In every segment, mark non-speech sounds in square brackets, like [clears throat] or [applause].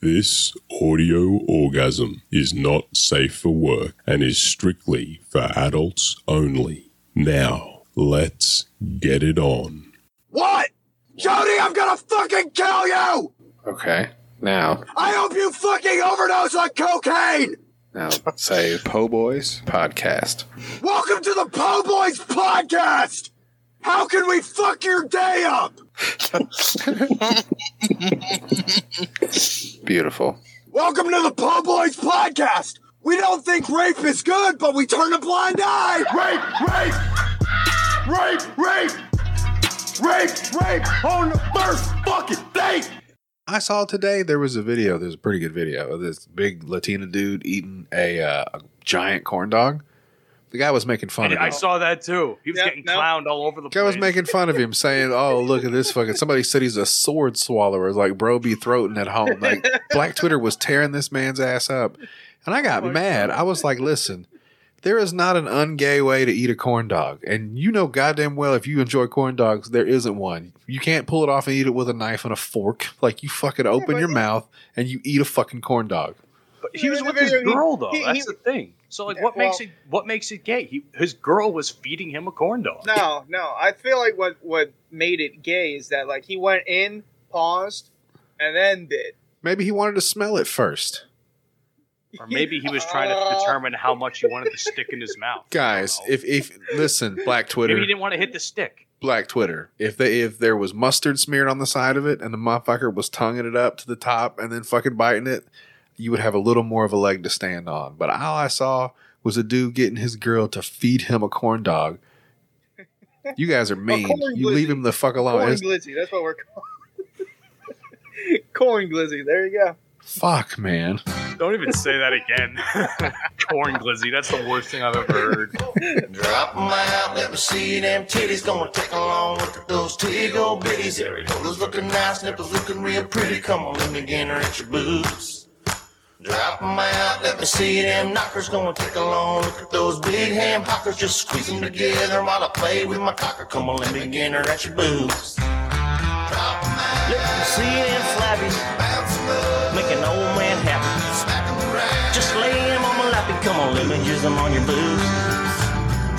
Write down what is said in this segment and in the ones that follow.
This audio orgasm is not safe for work and is strictly for adults only. Now, let's get it on. What? Jody, I'm gonna fucking kill you! Okay. Now, I hope you fucking overdose on cocaine! now say Po Boys podcast. Welcome to the Po Boys podcast! How can we fuck your day up? [laughs] Beautiful. Welcome to the Po Boys podcast! We don't think rape is good, but we turn a blind eye! Rape! Rape! Rape! Rape! Rape! Rape! On the first fucking date! I saw today there was a video. There's a pretty good video of this big Latina dude eating a, uh, a giant corn dog. The guy was making fun of I saw that too. He was Yep, getting nope. clowned all over the The guy place. was making fun of him, [laughs] saying, "Oh, look at this fucking." Somebody said he's a sword swallower. It's like bro be throating at home. [laughs] Like Black Twitter was tearing this man's ass up, and I got mad. I was like, "Listen, there is not an ungay way to eat a corn dog, and you know goddamn well if you enjoy corn dogs, there isn't one. You can't pull it off and eat it with a knife and a fork. Like you fucking open but your mouth and you eat a fucking corn dog. But he was with his girl though. he- That's the thing. So like, Yeah, what makes well- it? What makes it gay? He, his girl was feeding him a corn dog. No, no. I feel like what what made it gay is that like he went in, paused, and then did. Maybe he wanted to smell it first. Or maybe he was trying to [laughs] determine how much he wanted to stick in his mouth. Guys, I don't know. if if listen, Black Twitter. maybe he didn't want to hit the stick. Black Twitter. If they if there was mustard smeared on the side of it and the motherfucker was tonguing it up to the top and then fucking biting it, you would have a little more of a leg to stand on. But all I saw was a dude getting his girl to feed him a corn dog. You guys are mean. corn you leave him the fuck alone. Corn It's- glizzy. That's what we're calling. [laughs] Corn glizzy. There you go. fuck, man. Don't even say that again. [laughs] corn glizzy. That's the worst thing I've ever heard. Drop 'em out, let me see them titties. Gonna take a long look at those tiggle bitties. Areolas looking nice, nipples looking real pretty. Come on, let me get her at your boobs. Drop 'em out, let me see them knockers. Gonna take a long look at those big ham hockers. Just squeeze them together while I play with my cocker. Come on, let me get her at your boobs. Drop 'em out, let me see them flabbies. Bounce up, make an old man happy. Smack 'em around, just lay 'em on my lap. and Come on, let me jizz 'em on your boobs.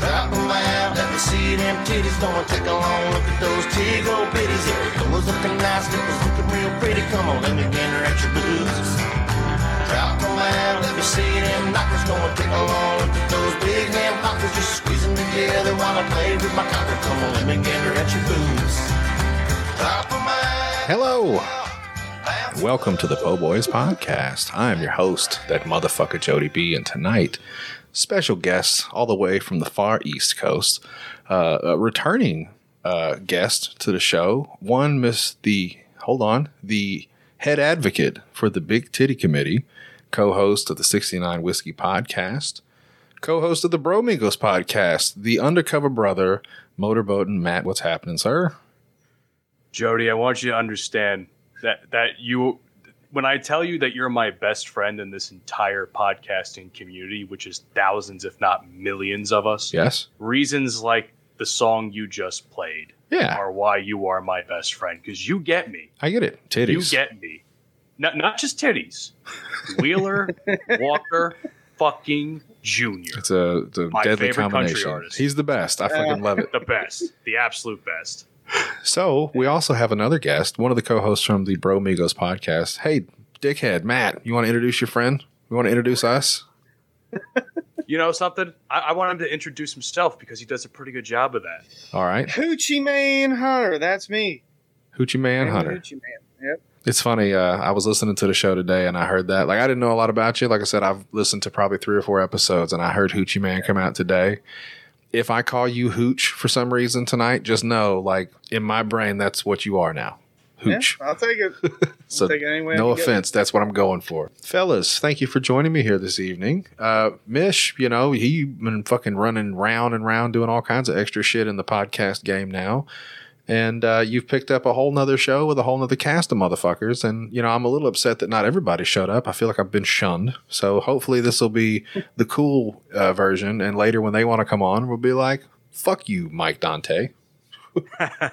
Drop 'em out, let me see them titties. Gonna take a long look at those tiggle bitties. Areolas looking nice, nipples looking real pretty. Come on, let me get her at your boobs. Drop 'em out, let me see them knockers. Gonna take a long look at those big ham hockers. Just squeeze 'em together while I play with my cocker. Come on, let me get her at your out. Hello. Welcome to the Po Boys Podcast. I am your host, that motherfucker Jody B, and tonight, special guest all the way from the far East Coast, uh, a returning uh, guest to the show. One Miss the hold on, the head advocate for the Big Titty Committee, co-host of the 69 Whiskey Podcast, co-host of the Bromigos Podcast, the undercover brother, Motorboat and Matt. What's happening, sir? Jody, I want you to understand that that you when I tell you that you're my best friend in this entire podcasting community, which is thousands if not millions of us, Yes. reasons like the song you just played Yeah, are why you are my best friend because you get me. I get it. Titties. You get me. Not not just titties. Wheeler, [laughs] Walker, fucking Junior. It's a, it's a My deadly favorite country combination. artist. He's the best. I fucking love it. The best. The absolute best. So we also have another guest, one of the co-hosts from the Bro Migos podcast. Hey, dickhead, Matt, you want to introduce your friend? You want to introduce us? You know something? I, I want him to introduce himself because he does a pretty good job of that. All right, Hoochie Man Hunter. That's me. Hoochie Man I'm Hunter. Hoochie Man. Yep. It's funny. Uh, I was listening to the show today and I heard that. Like, I didn't know a lot about you. Like I said, I've listened to probably three or four episodes and I heard Hoochie Man come out today. If I call you Hooch for some reason tonight, just know, like, in my brain, that's what you are now. Hooch. Yeah, I'll take it. [laughs] So take it anyway. no offense, that's what I'm going for. Fellas, thank you for joining me here this evening. Uh, Mish, you know, he been fucking running round and round doing all kinds of extra shit in the podcast game now. And uh, you've picked up a whole nother show with a whole nother cast of motherfuckers. And, you know, I'm a little upset that not everybody showed up. I feel like I've been shunned. So hopefully this will be the cool uh, version. And later when they want to come on, we'll be like, fuck you, Mike Dante. [laughs]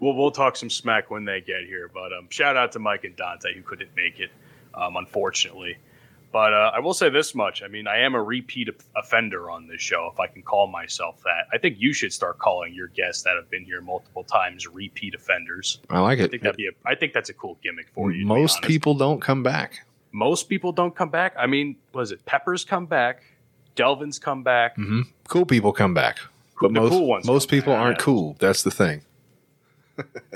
Well, we'll talk some smack when they get here. But um, shout out to Mike and Dante who couldn't make it. um, unfortunately. But uh, I will say this much: I mean, I am a repeat offender on this show, if I can call myself that. I think you should start calling your guests that have been here multiple times repeat offenders. I like it. I think that'd be a, I think that's a cool gimmick for you. Most people don't come back. most people don't come back. I mean, was it Peppers come back, Delvin's come back? hmm Cool people come back, but The most cool ones most people back, aren't cool. That's the thing.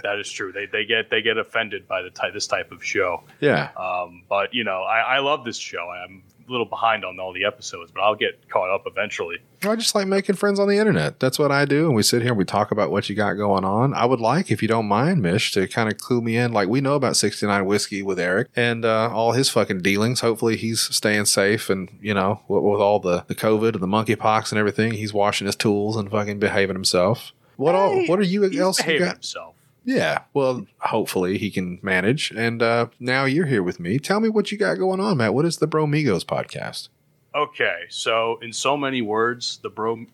That is true. They they get they get offended by the ty- this type of show. Yeah. Um, but you know, I, I love this show. I'm a little behind on all the episodes, but I'll get caught up eventually. I just like making friends on the internet. That's what I do. And we sit here and we talk about what you got going on. I would like, if you don't mind, Mish, to kind of clue me in. Like, we know about 69 Whiskey with Eric and uh, all his fucking dealings. Hopefully, he's staying safe and, you know, with, with all the, the COVID and the monkeypox and everything, he's washing his tools and fucking behaving himself. What all? What are you He's else you behaving got? himself. Yeah. Well, hopefully he can manage. And uh, now you're here with me. Tell me what you got going on, Matt. What is the Bromigos podcast? Okay, so in so many words, the bro,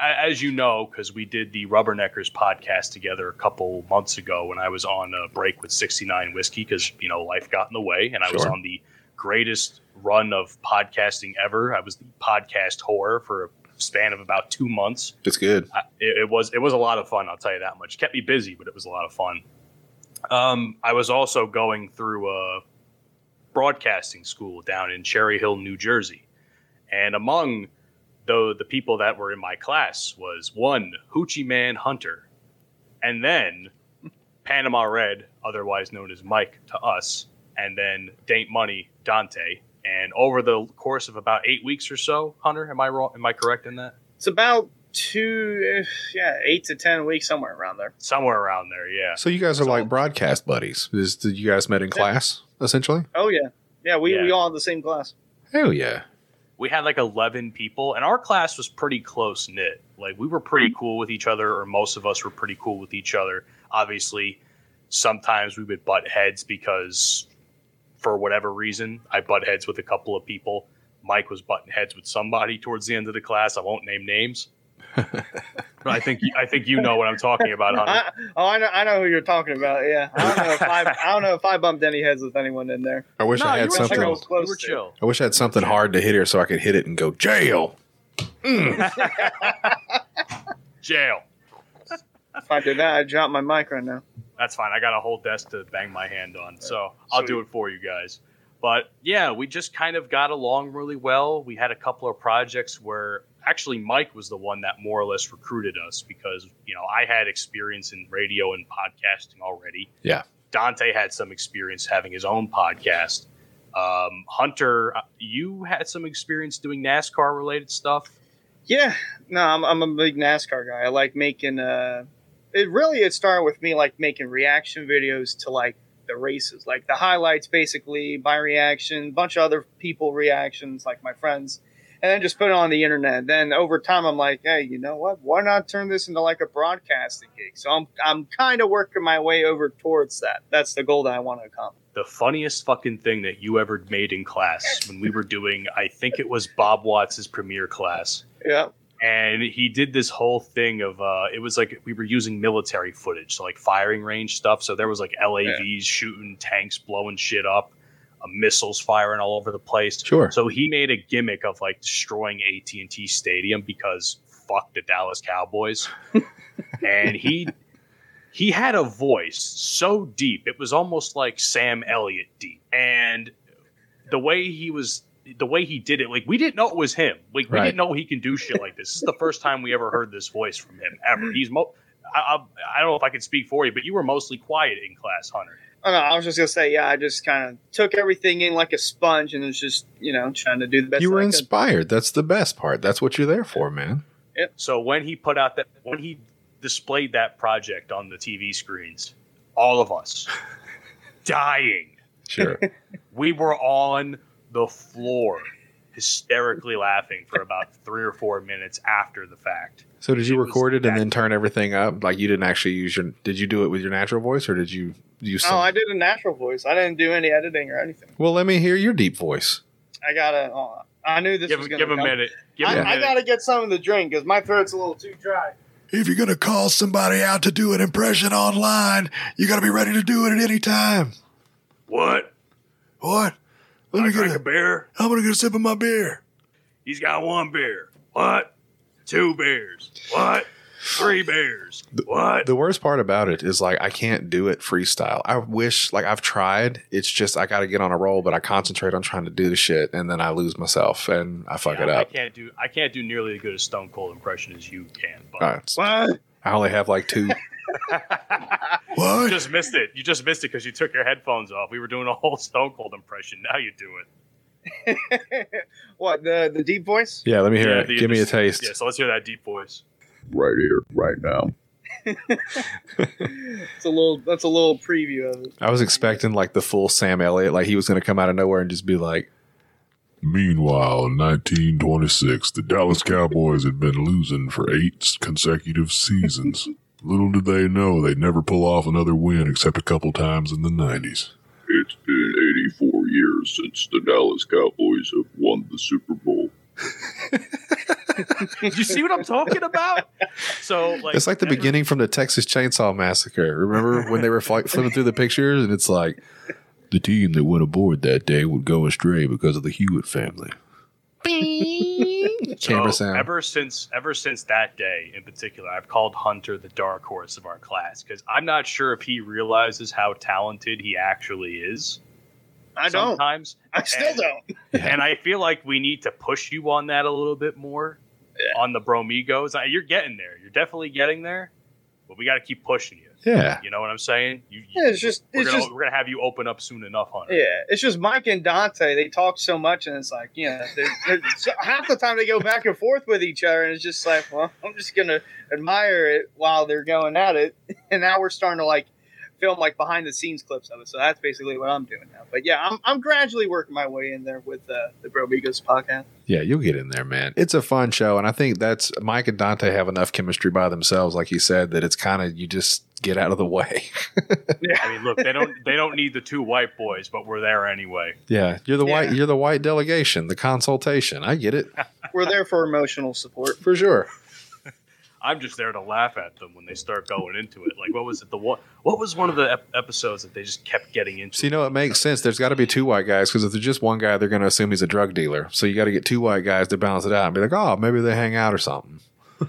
as you know, because we did the Rubberneckers podcast together a couple months ago when I was on a break with 69 Whiskey, because, you know, life got in the way, and I was on the greatest run of podcasting ever. I was the podcast whore for a span of about two months. It's good. I- it, it was it was a lot of fun. I'll tell you that much. It Kept me busy, but it was a lot of fun. Um, I was also going through a broadcasting school down in Cherry Hill, New Jersey, and among the the people that were in my class was one Hoochie Man Hunter, and then Panama Red, otherwise known as Mike to us, and then Daint Money Dante. And over the course of about eight weeks or so, Hunter, am I wrong? Am I correct in that? It's about two, yeah, eight to ten weeks, somewhere around there. Somewhere around there, yeah. So you guys are So- like broadcast buddies. Is did you guys met in class essentially? Oh yeah, yeah. We Yeah. we all in the same class. Hell yeah. We had like 11 people, and our class was pretty close knit. Like, we were pretty cool with each other, or most of us were pretty cool with each other. Obviously, sometimes we would butt heads because, for whatever reason, I butt heads with a couple of people. Mike was butting heads with somebody towards the end of the class. I won't name names. [laughs] but I think I think you know what I'm talking about, Hunter. I, oh, I know, I know who you're talking about. Yeah, I don't know if I, I don't know if I bumped any heads with anyone in there. I wish no, I you had were something. chill. was close You were chill. I wish I had something hard to hit here so I could hit it and go jail. [laughs] Jail. If I did that, I'd drop my mic right now. That's fine. I got a whole desk to bang my hand on, so I'll do it for you guys. But yeah, we just kind of got along really well. We had a couple of projects where actually Mike was the one that more or less recruited us because you know I had experience in radio and podcasting already. Yeah. Dante had some experience having his own podcast. Um, Hunter, uh, you had some experience doing NASCAR related stuff. Yeah, no, I'm, I'm a big NASCAR guy. I like making. Uh, it really it started with me like making reaction videos to like the races, like the highlights, basically by reaction, bunch of other people reactions, like my friends, and then just put it on the internet. Then over time, I'm like, hey, you know what? Why not turn this into like a broadcasting gig? So I'm I'm kind of working my way over towards that. That's the goal that I want to accomplish. the funniest fucking thing that you ever made in class when we were doing I think it was Bob Watts's premiere class. Yeah. And he did this whole thing of uh it was like we were using military footage, so like firing range stuff. So there was like LAVs shooting tanks blowing shit up, uh, missiles firing all over the place. Sure. So he made a gimmick of like destroying AT&T Stadium because fuck the Dallas Cowboys. [laughs] and he he had a voice so deep it was almost like Sam Elliott deep. And the way he was the way he did it like we didn't know it was him. Like we Right. didn't know he can do shit like this. This is the first time we ever heard this voice from him ever. Hmm. He's mo I, I, I don't know if I can speak for you, but you were mostly quiet in class, Hunter. Oh, I, know, I was just gonna say, yeah, I just kind of took everything in like a sponge and was just, you know, trying to do the best. You were that I could. inspired. That's the best part. That's what you're there for, man. So when he put out that when he displayed that project on the TV screens, all of us [laughs] dying. Sure. We were on the floor hysterically laughing for about 3 or 4 minutes after the fact. So did you It record it and then turn everything up? Like you didn't actually use your did you do it with your natural voice or did you use some Oh, I did a natural voice. I didn't do any editing or anything. Well, let me hear your deep voice. I gotta. Oh, uh, I knew this Give, was gonna give a minute. Give I, a I minute. I gotta get something to drink because my throat's a little too dry. If you're going to call somebody out to do an impression online, you got to be ready to do it at any time. what? What? Let I me drank get a a, beer. I'm gonna get a sip of my beer. He's got one beer. What? Two beers. What? Three beers. What? The worst part about it is like I can't do it freestyle. I wish like I've tried. It's just I got to get on a roll, but I concentrate on trying to do the shit, and then I lose myself and I fuck Yeah, it up. I can't do I can't do nearly as good a Stone Cold impression as you can. But it's- What? I only have like two. [laughs] you What? just missed it. You just missed it because you took your headphones off. We were doing a whole Stone Cold impression. Now you do it. [laughs] what the the deep voice? Yeah, let me hear Yeah, it. the- Give me a taste. Yeah, so let's hear that deep voice. right here, right now. [laughs] It's a little. That's a little preview of it. I was expecting like the full Sam Elliott, like he was going to come out of nowhere and just be like, Meanwhile, in 1926, the Dallas Cowboys had been losing for eight consecutive seasons. [laughs] Little did they know they'd never pull off another win except a couple times in the 90s. It's been 84 years since the Dallas Cowboys have won the Super Bowl. Did [laughs] you see what I'm talking about? So like it's like the beginning from the Texas Chainsaw Massacre. Remember when they were fly- flipping through the pictures and it's like the team that went aboard that day would go astray because of the Hewitt family. [laughs] Camera So, oh, sound. Ever since ever since that day in particular, I've called Hunter the dark horse of our class because I'm not sure if he realizes how talented he actually is. I don't. Sometimes, I still And- don't. and I feel like we need to push you on that a little bit more on the Bromigos. You're getting there. You're definitely getting there, but we got to keep pushing you. Yeah. You know what I'm saying? You, you- Yeah, it's just. we're It's gonna just. we're gonna have you open up soon enough, Hunter. Yeah, it's just Mike and Dante. They talk so much, and it's like, you know, they're, they're, [laughs] so half the time they go back and forth with each other, and it's just like, well, I'm just gonna admire it while they're going at it. [laughs] And now we're starting to like film like behind the scenes clips of it. So that's basically what I'm doing now. But yeah, I'm, I'm gradually working my way in there with uh, the Bro Migos podcast. Yeah, you'll get in there, man. It's a fun show, and I think that's Mike and Dante have enough chemistry by themselves, like you said, that it's kind of you just get out of the way. [laughs] I mean, look, they don't they don't need the two white boys, but we're there anyway. yeah, you're the Yeah. white, you're the white delegation, the consultation. I get it We're there for emotional support. for sure. I'm just there to laugh at them when they start going into it. Like, what was it? The one? What was one of the ep- episodes that they just kept getting into? So you know it makes sense. There's got to be two white guys because if there's just one guy, they're going to assume he's a drug dealer. So you got to get two white guys to balance it out and be like, oh, maybe they hang out or something.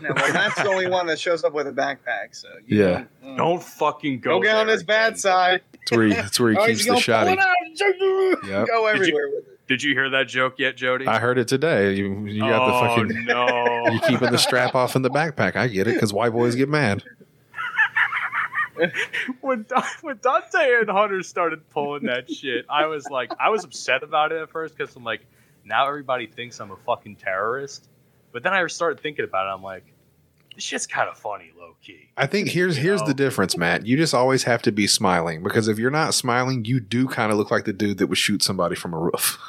Now, well, that's the only one that shows up with a backpack. So you Yeah. don't, mm. Don't fucking go. don't get on there his bad again. side. That's where he, that's where he Oh, keeps he's the gonna shotty. Yep. Go everywhere with it. Did you hear that joke yet, Jody? I heard it today. You, you got oh, the fucking. Oh, no. [laughs] You keeping the strap off in the backpack. I get it because white boys get mad. [laughs] when, when Dante and Hunter started pulling that shit, I was like, I was upset about it at first because I'm like, now everybody thinks I'm a fucking terrorist. But then I started thinking about it. I'm like, this shit's kind of funny, low key. I think here's You here's know? the difference, Matt. You just always have to be smiling because if you're not smiling, you do kind of look like the dude that would shoot somebody from a roof.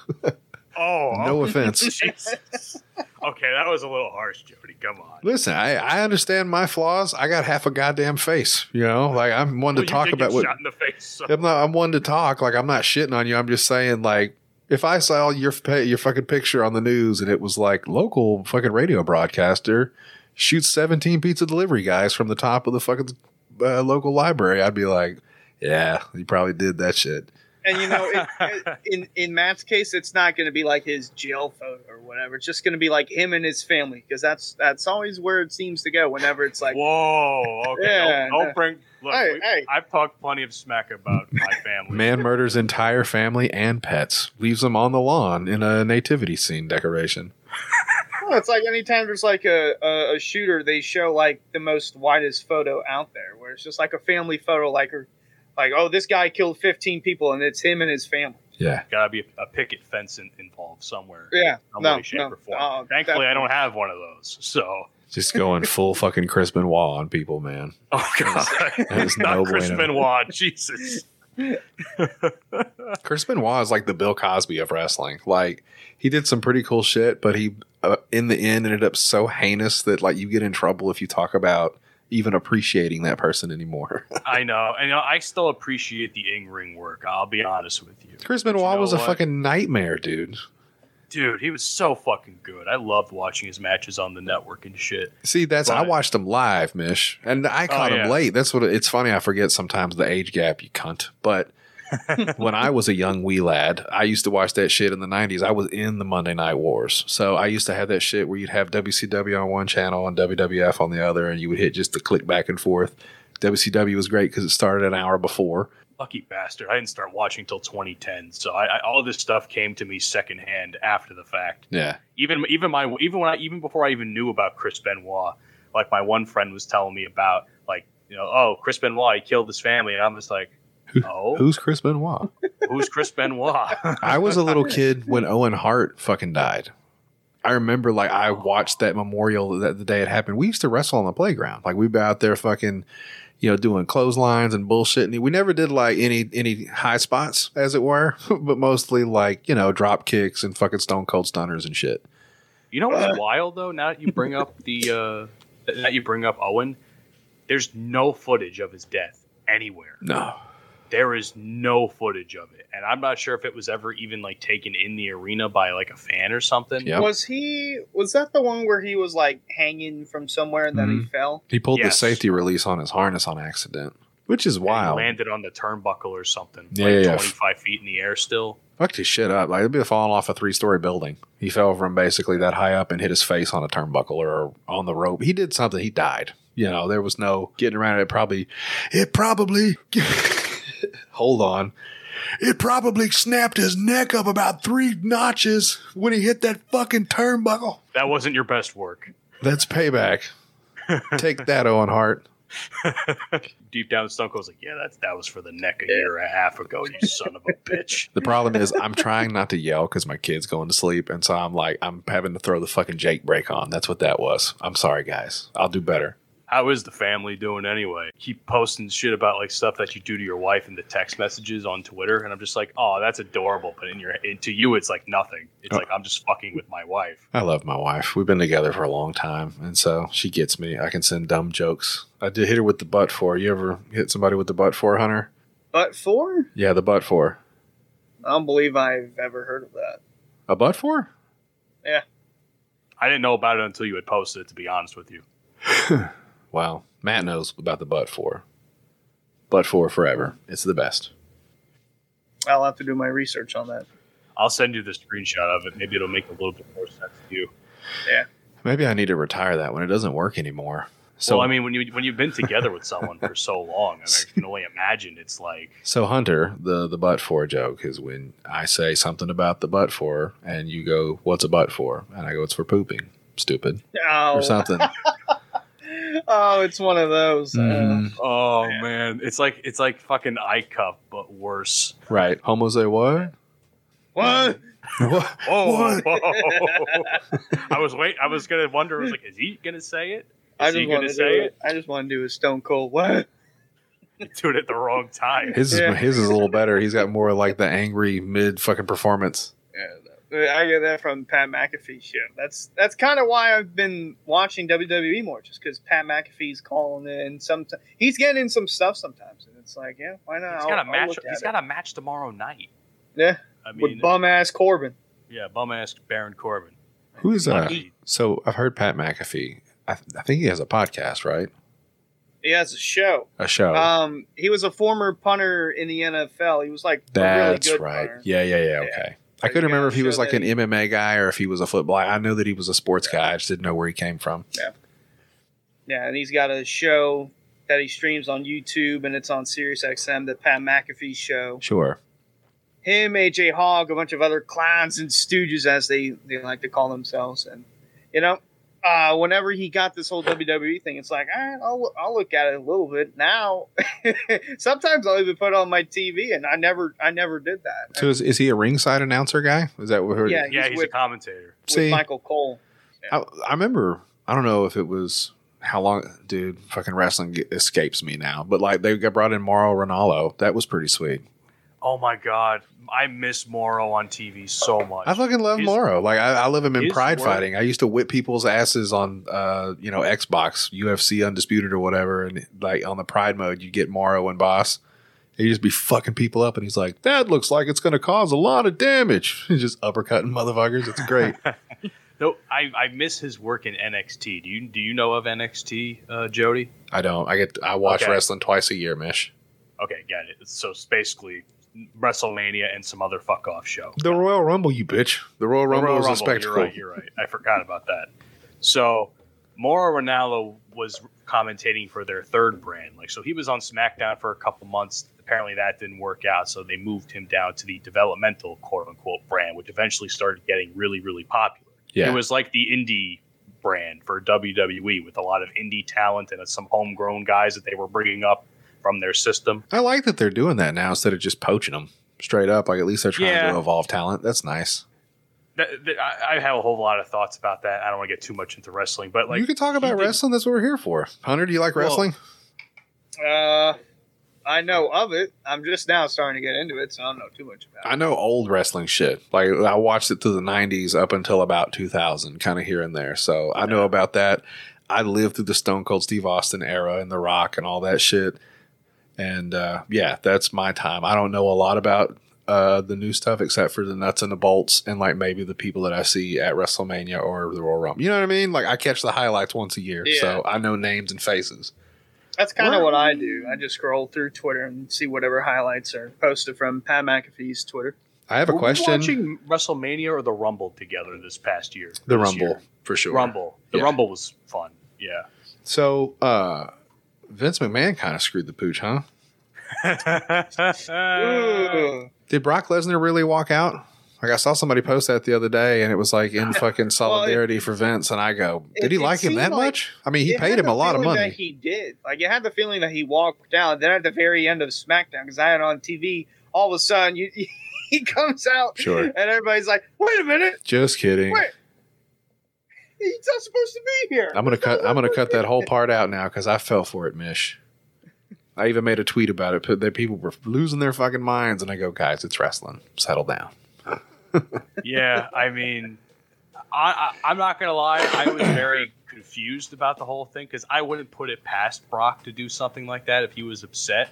Oh, [laughs] No offense. [laughs] Okay, that was a little harsh, Jody. Come on. Listen, I, I understand my flaws. I got half a goddamn face. You know, like I'm one to Well, you talk about what shot in the face. so- I'm not. I'm one to talk. Like I'm not shitting on you. I'm just saying, like, if I saw your your fucking picture on the news and it was like local fucking radio broadcaster shoots 17 pizza delivery guys from the top of the fucking uh, local library, I'd be like, yeah, he probably did that shit. And you know, it, [laughs] it- in in Matt's case, it's not going to be like his jail photo or whatever. It's just going to be like him and his family because that's that's always where it seems to go. Whenever it's like, Whoa. Okay. Yeah, don't, don't bring. Look, Hey, we- hey. I've talked plenty of smack about my family. Man murders entire family and pets, leaves them on the lawn in a nativity scene decoration. [laughs] it's like anytime there's like a, a, a shooter, they show like the most widest photo out there, where it's just like a family photo, like or like oh, this guy killed 15 people, and it's him and his family. Yeah. Gotta be a, a picket fence in, involved somewhere. Yeah, Some no, way, shape, no. or form. Oh, Thankfully, I don't have one of those. So, Just going full fucking Chris Benoit on people, man. [laughs] oh god, That is not no Chris bueno. Benoit. Jesus. Chris Benoit is like the Bill Cosby of wrestling. Like he did some pretty cool shit, but he uh, in the end ended up so heinous that like you get in trouble if you talk about even appreciating that person anymore. [laughs] I know, and you know, I still appreciate the in ring work. I'll be honest with you, Chris But you Benoit know was a what? fucking nightmare, dude. dude. He was so fucking good. I loved watching his matches on the network and shit. See, that's I watched him live, Mish, and I caught Oh, him yeah. late. That's what it's funny. I forget sometimes the age gap, you cunt. But when I was a young wee lad, I used to watch that shit in the 90s. I was in the Monday Night Wars. So I used to have that shit where you'd have WCW on one channel and WWF on the other, and you would hit just the click back and forth. WCW was great because it started an hour before. Lucky bastard! I didn't start watching till 2010, so I, I, all this stuff came to me secondhand after the fact. Yeah. Even even my even when I even before I even knew about Chris Benoit, like my one friend was telling me about like you know oh Chris Benoit he killed his family, and I'm just like oh Who's Chris Benoit? who's Chris Benoit? I was a little [laughs] kid when Owen Hart fucking died. I remember like I watched that memorial that the day it happened. We used to wrestle on the playground. Like we'd be out there fucking, you know, doing clotheslines and bullshit. And we never did like any any high spots, as it were, [laughs] but mostly like, you know, drop kicks and fucking stone cold stunners and shit. You know what's wild though? Now that you bring up the uh, that you bring up Owen, there's no footage of his death anywhere. No. There is no footage of it, and I'm not sure if it was ever even like taken in the arena by like a fan or something. Yep. Was he? Was that the one where he was like hanging from somewhere and then he mm-hmm. fell? He pulled the safety release on his harness on accident, which is And wild. landed on the turnbuckle or something. Yeah, like yeah, yeah. 25 feet in the air still. Fucked his shit up. Like it'd be falling off a three story building. He fell from basically that high up and hit his face on a turnbuckle or on the rope. He did something. He died. You know, there was no getting around it. Probably, it probably, [laughs] [laughs] hold on. It probably snapped his neck up about three notches when he hit that fucking turnbuckle. That wasn't your best work. That's payback. Take that, Owen Hart. [laughs] Deep down, Stone Cold's like, yeah, that's that was for the neck a year and a half ago. You son of a bitch. [laughs] The problem is I'm trying not to yell because my kid's going to sleep. And so I'm like, I'm having to throw the fucking Jake brake on. That's what that was. I'm sorry, guys. I'll do better. How is the family doing anyway? Keep posting shit about like stuff that you do to your wife in the text messages on Twitter, and I'm just like, oh, that's adorable. But in your and to you, it's like nothing. It's Oh. like I'm just fucking with my wife. I love my wife. We've been together for a long time, and so she gets me. I can send dumb jokes. I did hit her with the butt four. You ever hit somebody with the butt four, Hunter? Butt four? Yeah, the butt four. I don't believe I've ever heard of that. A butt four? Yeah. I didn't know about it until you had posted it. To be honest with you, [laughs] Wow. Matt knows about the butt for. Butt for forever. It's the best. I'll have to do my research on that. I'll send you the screenshot of it. Maybe it'll make a little bit more sense to you. Yeah. Maybe I need to retire that when it doesn't work anymore. So well, I mean, when you when you've been together with someone for so long, I, mean, I can only imagine it's like [laughs] So Hunter, the the butt for joke is when I say something about the butt for, and you go, "What's a butt for?" and I go, "It's for pooping." Stupid Oh, or something. [laughs] oh, it's one of those. Uh, Mhm. Oh man, it's like it's like fucking eye cup, but worse. Right? Homo say what? what? [laughs] what? Oh, [laughs] I was wait. I was gonna wonder. I was like, is he gonna say it? I Is he just gonna want to say do it. I just want to do a Stone Cold. What? [laughs] Do it at the wrong time. His Yeah. is his is a little better. He's got more like the angry mid fucking performance. Yeah, I get that from Pat McAfee show. That's that's kind of why I've been watching WWE more, just because Pat McAfee's calling in. Some he's getting in some stuff sometimes, and it's like, yeah, why not? He's I'll- got a I'll match. look at He's it. got a match tomorrow night. yeah I mean, with bum ass Corbin. yeah, bum ass Baron Corbin. Who is that? Lucky. So I've heard Pat McAfee. I, I think he has a podcast, right? He has a show. A show. Um, he was a former punter in the NFL. He was like a That's really good right. punter. Yeah, yeah, yeah. Yeah. I couldn't remember if he was like an MMA guy or if he was a football. I know that he was a sports guy. I just didn't know where he came from. Yeah. Yeah, and he's got a show that he streams on YouTube, and it's on SiriusXM, the Pat McAfee show. Sure. him, AJ Hawk, a bunch of other clowns and stooges, as they, they like to call themselves. And, you know, uh, whenever he got this whole WWE thing, it's like, all right, I'll, I'll look at it a little bit. Now, [laughs] sometimes I'll even put it on my TV, and I never I never did that. So is, is he a ringside announcer guy? Is that what? Yeah, Yeah, he's he's with- a commentator. with See, Michael Cole. I, I remember. I don't know if it was how long, dude. Fucking wrestling escapes me now. But like they got brought in Mauro Ranallo. That was pretty sweet. Oh my god, I miss Mauro on TV so much. I fucking love His- Mauro. Like I, I live him in pride work- fighting. I used to whip people's asses on, uh, you know, Xbox, UFC Undisputed or whatever, and like on the pride mode, you get Mauro and Bas. He'd just be fucking people up, and he's like, "That looks like it's going to cause a lot of damage." He's [laughs] just uppercutting motherfuckers. It's great. [laughs] [laughs] No, I, I miss his work in NXT. Do you do you know of NXT, uh, Jody? I don't. I get. I watch Okay. wrestling twice a year, Mish. Okay, got it. So it's basically WrestleMania and some other fuck off show. The Royal Rumble, you bitch. The Royal Rumble Royal was a spectacle. You're right. You're right. I forgot about that. So, Mauro Ranallo was commentating for their third brand. Like, so he was on SmackDown for a couple months. Apparently, that didn't work out, so they moved him down to the developmental quote unquote brand, which eventually started getting really, really popular. Yeah. It was like the indie brand for WWE with a lot of indie talent and some homegrown guys that they were bringing up from their system. I like that they're doing that now instead of just poaching them straight up. Like at least they're trying Yeah. to evolve talent. That's nice. That, that- I, I have a whole lot of thoughts about that. I don't want to get too much into wrestling, but like you can talk he about did- wrestling. That's what we're here for. Hunter, do you like Well, wrestling? Uh, I know of it. I'm just now starting to get into it, so I don't know too much about I it. I know old wrestling shit. Like I watched it through the '90s up until about 2000, kind of here and there. So I know about that. I lived through the Stone Cold Steve Austin era and The Rock and all that shit. And uh, yeah, that's my time. I don't know a lot about uh, the new stuff except for the nuts and the bolts and like maybe the people that I see at WrestleMania or the Royal Rumble. You know what I mean? Like I catch the highlights once a year, Yeah. so I know names and faces. That's kind of what I do. I just scroll through Twitter and see whatever highlights are posted from Pat McAfee's Twitter. I have a Were we question. watching WrestleMania or the Rumble together this past year? the Rumble year? for sure. Rumble. The Yeah. Rumble was fun. Yeah. So uh, Vince McMahon kind of screwed the pooch, huh? [laughs] Did Brock Lesnar really walk out? Like I saw somebody post that the other day, and it was like in [laughs] fucking solidarity for Vince. And I go, did It- he it like him that like- much? I mean, he paid him a lot of money. He did. Like, you had the feeling that he walked out. Then at the very end of SmackDown, because I had it on TV, all of a sudden you, [laughs] he comes out, Sure. and everybody's like, "Wait a minute, Just kidding. wait, he's not supposed to be here." I'm gonna cut. I'm gonna cut that whole part out now because I fell for it, Mish. I even made a tweet about it. That people were losing their fucking minds, and I go, guys, it's wrestling. Settle down. [laughs] yeah, I mean, I, I, I'm not gonna lie. I was very confused about the whole thing because I wouldn't put it past Brock to do something like that if he was upset.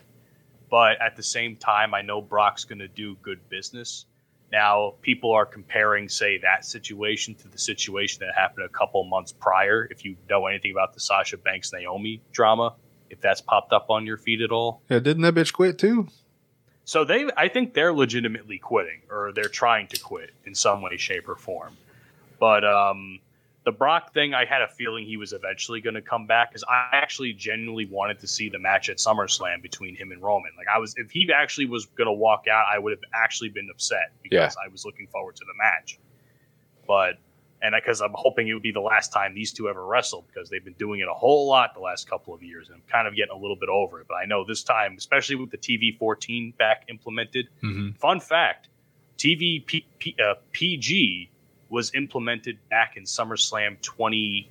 But at the same time, I know Brock's gonna do good business. Now, people are comparing, say, that situation to the situation that happened a couple months prior. If you know anything about the Sasha Banks Naomi drama, if that's popped up on your feed at all, Yeah, didn't that bitch quit too? so they, I think they're legitimately quitting, or they're trying to quit in some way, shape, or form. But um, the Brock thing, I had a feeling he was eventually going to come back because I actually genuinely wanted to see the match at SummerSlam between him and Roman. Like I was, if he actually was going to walk out, I would have actually been upset because I was looking forward to the match. But and because I'm hoping it would be the last time these two ever wrestle because they've been doing it a whole lot the last couple of years, and I'm kind of getting a little bit over it. But I know this time, especially with the TV 14 back implemented. Mm-hmm. Fun fact: TV P, P, uh, PG was implemented back in SummerSlam 20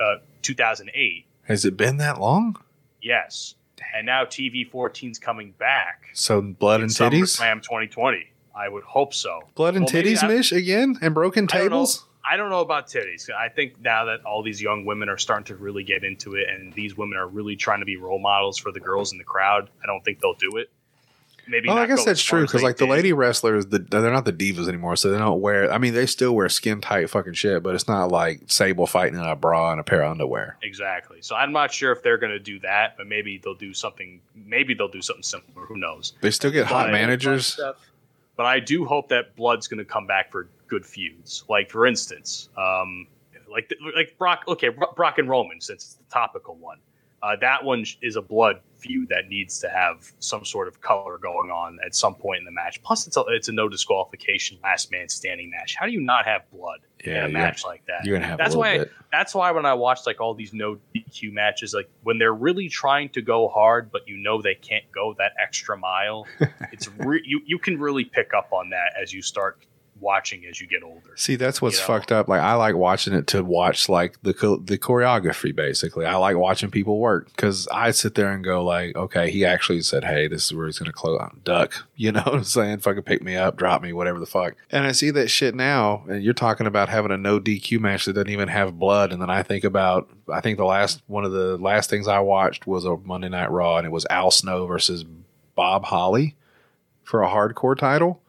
uh, 2008. Has it been that long? Yes, and now TV 14's coming back. So blood and titties, SummerSlam 2020. I would hope so. blood and Well, titties, Mish again, and broken I don't know. tables. I don't know about titties. I think now that all these young women are starting to really get into it, and these women are really trying to be role models for the girls in the crowd, I don't think they'll do it. Maybe. Well, not I guess that's true because like the lady wrestlers, the, they're not the divas anymore, so they don't wear. I mean, they still wear skin tight fucking shit, but it's not like Sable fighting in a bra and a pair of underwear. Exactly. So I'm not sure if they're going to do that, but maybe they'll do something. Maybe they'll do something similar. Who knows? They still get hot But- managers. Stuff. But I do hope that Blood's going to come back for good feuds. Like for instance, um, like like Brock. Okay, Brock and Roman, since it's the topical one. Uh, that one is a blood feud that needs to have some sort of color going on at some point in the match. Plus, it's a, it's a no disqualification last man standing match. How do you not have blood in Yeah, a match like that? you're gonna have That's a why. bit. That's why when I watch like all these no DQ matches, like when they're really trying to go hard, but you know they can't go that extra mile, [laughs] it's re- you you can really pick up on that as you start watching as you get older. See, that's what's you know? fucked up. Like I like watching it to watch like the the choreography. Basically, I like watching people work because I sit there and go like, okay, he actually said, hey, this is where he's gonna close duck. [laughs] You know what I'm saying? Fucking pick me up, drop me, whatever the fuck. And I see that shit now, and you're talking about having a no DQ match that doesn't even have blood. And then I think about, I think the last one of the last things I watched was a Monday Night Raw, and it was Al Snow versus Bob Holly for a hardcore title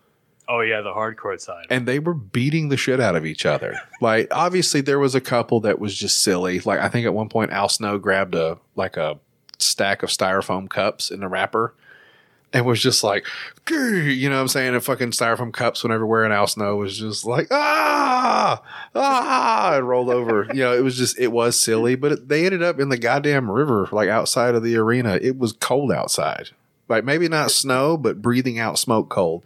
Oh yeah, the hardcore side. and they were beating the shit out of each other. [laughs] Like obviously there was a couple that was just silly. Like I think at one point Al Snow grabbed a like a stack of styrofoam cups in the wrapper. and was just like, you know what I'm saying? And fucking styrofoam cups whenever wearing Al Snow was just like, ah, ah, and rolled over. [laughs] You know, it was just, it was silly, but it, they ended up in the goddamn river, like outside of the arena. It was cold outside. Like maybe not snow, but breathing out smoke cold.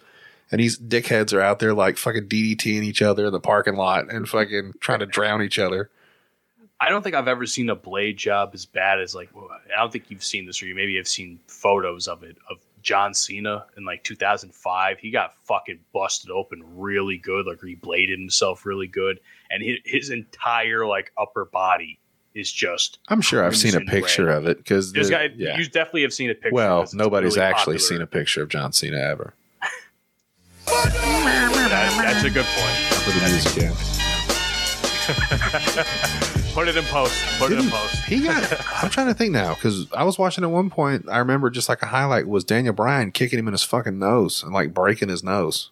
And these dickheads are out there like fucking DDTing each other in the parking lot and fucking trying to drown each other. I don't think I've ever seen a blade job as bad as like. well, I don't think you've seen this, or you maybe have seen photos of it of John Cena in like 2005. He got fucking busted open really good, like he bladed himself really good, and his, his entire like upper body is just. I'm sure I've seen a picture red. of it because This guy, you definitely have seen a picture. Well, nobody's really actually popular. seen a picture of John Cena ever. That- that's a good point. Put the music in. Put it in post. Put it in post. He got. [laughs] I'm trying to think now because I was watching at one point. I remember just like a highlight was Daniel Bryan kicking him in his fucking nose and like breaking his nose.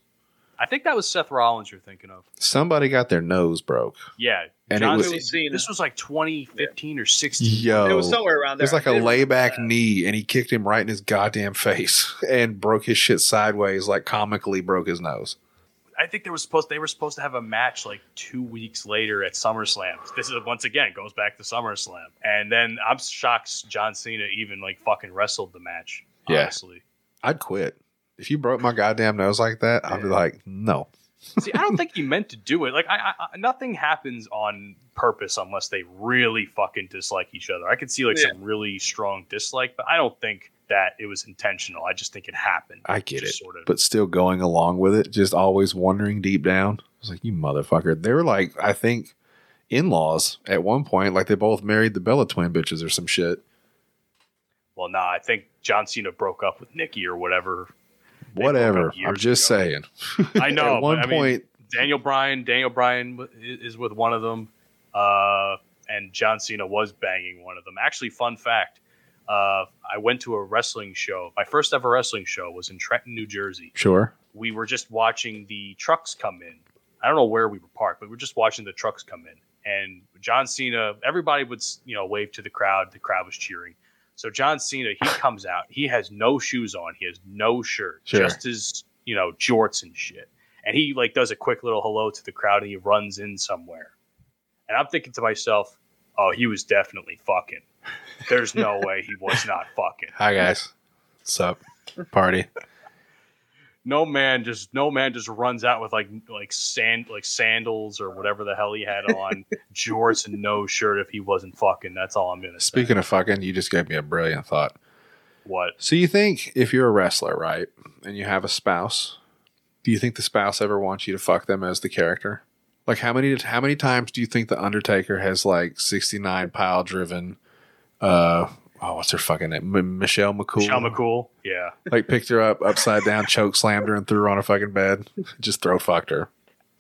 I think that was Seth Rollins you're thinking of. Somebody got their nose broke. Yeah, And it John was- Cena- It was Cena. this was like 2015 or 16. Yo, It was somewhere around there. It there. was like I a did remember layback knee, and he kicked him right in his goddamn face [laughs] and broke his shit sideways, like comically broke his nose. I think they were supposed they were supposed to have a match like two weeks later at SummerSlam. This is once again goes back to SummerSlam, and then I'm shocked John Cena even like fucking wrestled the match. Yeah. Honestly, I'd quit if you broke my goddamn nose like that. I'd be like, no. [laughs] see, I don't think he meant to do it. Like, I, I, I nothing happens on purpose unless they really fucking dislike each other. I could see like Yeah. some really strong dislike, but I don't think that it was intentional. I just think it happened. I get it, sort of. but still going along with it, just always wondering deep down. I was like, you motherfucker. They were like, I think, in laws at one point. Like they both married the Bella twin bitches or some shit. Well, nah, I think John Cena broke up with Nikki or whatever. Whatever. I'm just ago. saying. I [laughs] know. at one but, I mean, point, Daniel Bryan, Daniel Bryan is with one of them, uh, and John Cena was banging one of them. Actually, fun fact: uh, I went to a wrestling show. My first ever wrestling show was in Trenton, New Jersey. sure. We were just watching the trucks come in. I don't know where we were parked, but we were just watching the trucks come in. And John Cena, everybody would you know wave to the crowd. The crowd was cheering. So John Cena, he [clears throat] comes out. He has no shoes on. He has no shirt, Sure. just his you know jorts and shit. And he like does a quick little hello to the crowd, and he runs in somewhere. And I'm thinking to myself, oh, he was definitely fucking. There's no way he was not fucking. Hi, guys. What's up? Party. no man just no man just runs out with like like sand like sandals or whatever the hell he had on [laughs] jorts and no shirt if he wasn't fucking that's all i'm gonna say Speaking of fucking, you just gave me a brilliant thought. what So you think if you're a wrestler, right, and you have a spouse, do you think the spouse ever wants you to fuck them as the character? Like how many how many times do you think the Undertaker has like 69 pile driven uh oh what's her fucking name? M- Michelle McCool. Michelle McCool yeah Like picked her up upside down, [laughs] choke slammed her and threw her on a fucking bed. Just throat fucked her.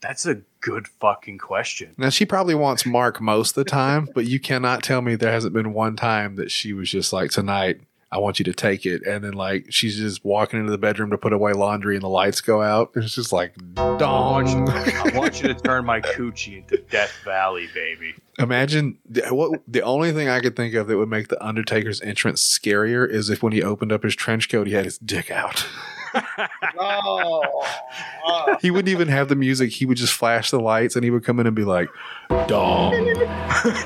that's a good fucking question Now she probably wants Mark most of the time, but you cannot tell me there hasn't been one time that she was just like tonight. I want you to take it, and then like she's just walking into the bedroom to put away laundry, and the lights go out. And it's just like dong. i want you to [laughs] turn my coochie into death valley baby Imagine the, what the only thing I could think of that would make the Undertaker's entrance scarier is if when he opened up his trench coat, he had his dick out. [laughs] Oh, oh. He wouldn't even have the music. He would just flash the lights, and he would come in and be like, "Dong,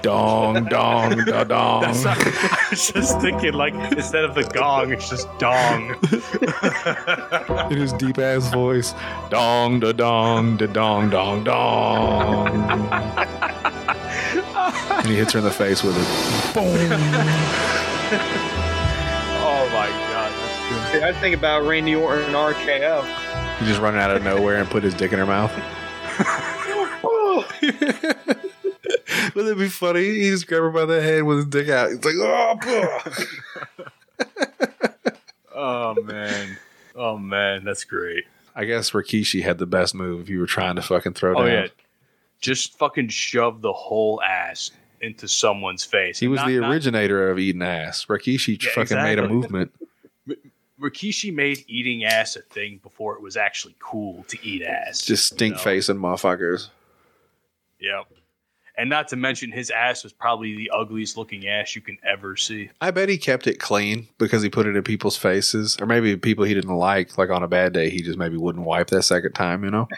dong, dong, da dong." that's [laughs] not, i was just thinking like instead of the gong it's just dong [laughs] in his deep ass voice. Dong da dong da dong dong dong. and he hits her in the face with it. Boom. [laughs] oh my god that's good See, I think about Randy Orton and RKO. He just run out of nowhere and put his dick in her mouth. [laughs] Wouldn't it be funny? He just grab her by the head with his dick out. It's like, oh, [laughs] oh man oh man that's great I guess Rikishi had the best move if you were trying to fucking throw Oh down. yeah, just fucking shove the whole ass into someone's face. He was Not- the not- originator of eating ass. Rikishi Yeah, fucking made a movement. [laughs] Rikishi made eating ass a thing before it was actually cool to eat ass. Just stink you know? facing motherfuckers. Yep. And not to mention, his ass was probably the ugliest looking ass you can ever see. I bet he kept it clean because he put it in people's faces, or maybe people he didn't like. Like on a bad day, he just maybe wouldn't wipe that second time, you know. [laughs]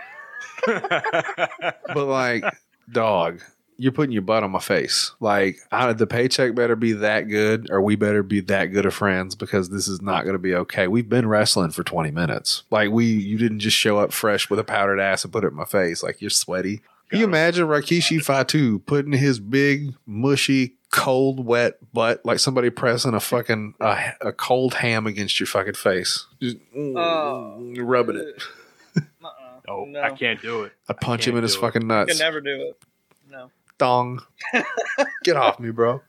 But like, dog, you're putting your butt on my face. Like, I, the paycheck better be that good, or we better be that good of friends because this is not going to be okay. We've been wrestling for 20 minutes. Like, we, you didn't just show up fresh with a powdered ass and put it in my face. Like, you're sweaty. Can you imagine Rikishi Fatu putting his big, mushy, cold, wet butt like somebody pressing a fucking a, a cold ham against your fucking face, just mm, Oh. rubbing it. [laughs] Uh-uh. Oh, No. I can't do it. I punch him in his do it. fucking Can nuts. never do it. No. Dong. Get off me, bro.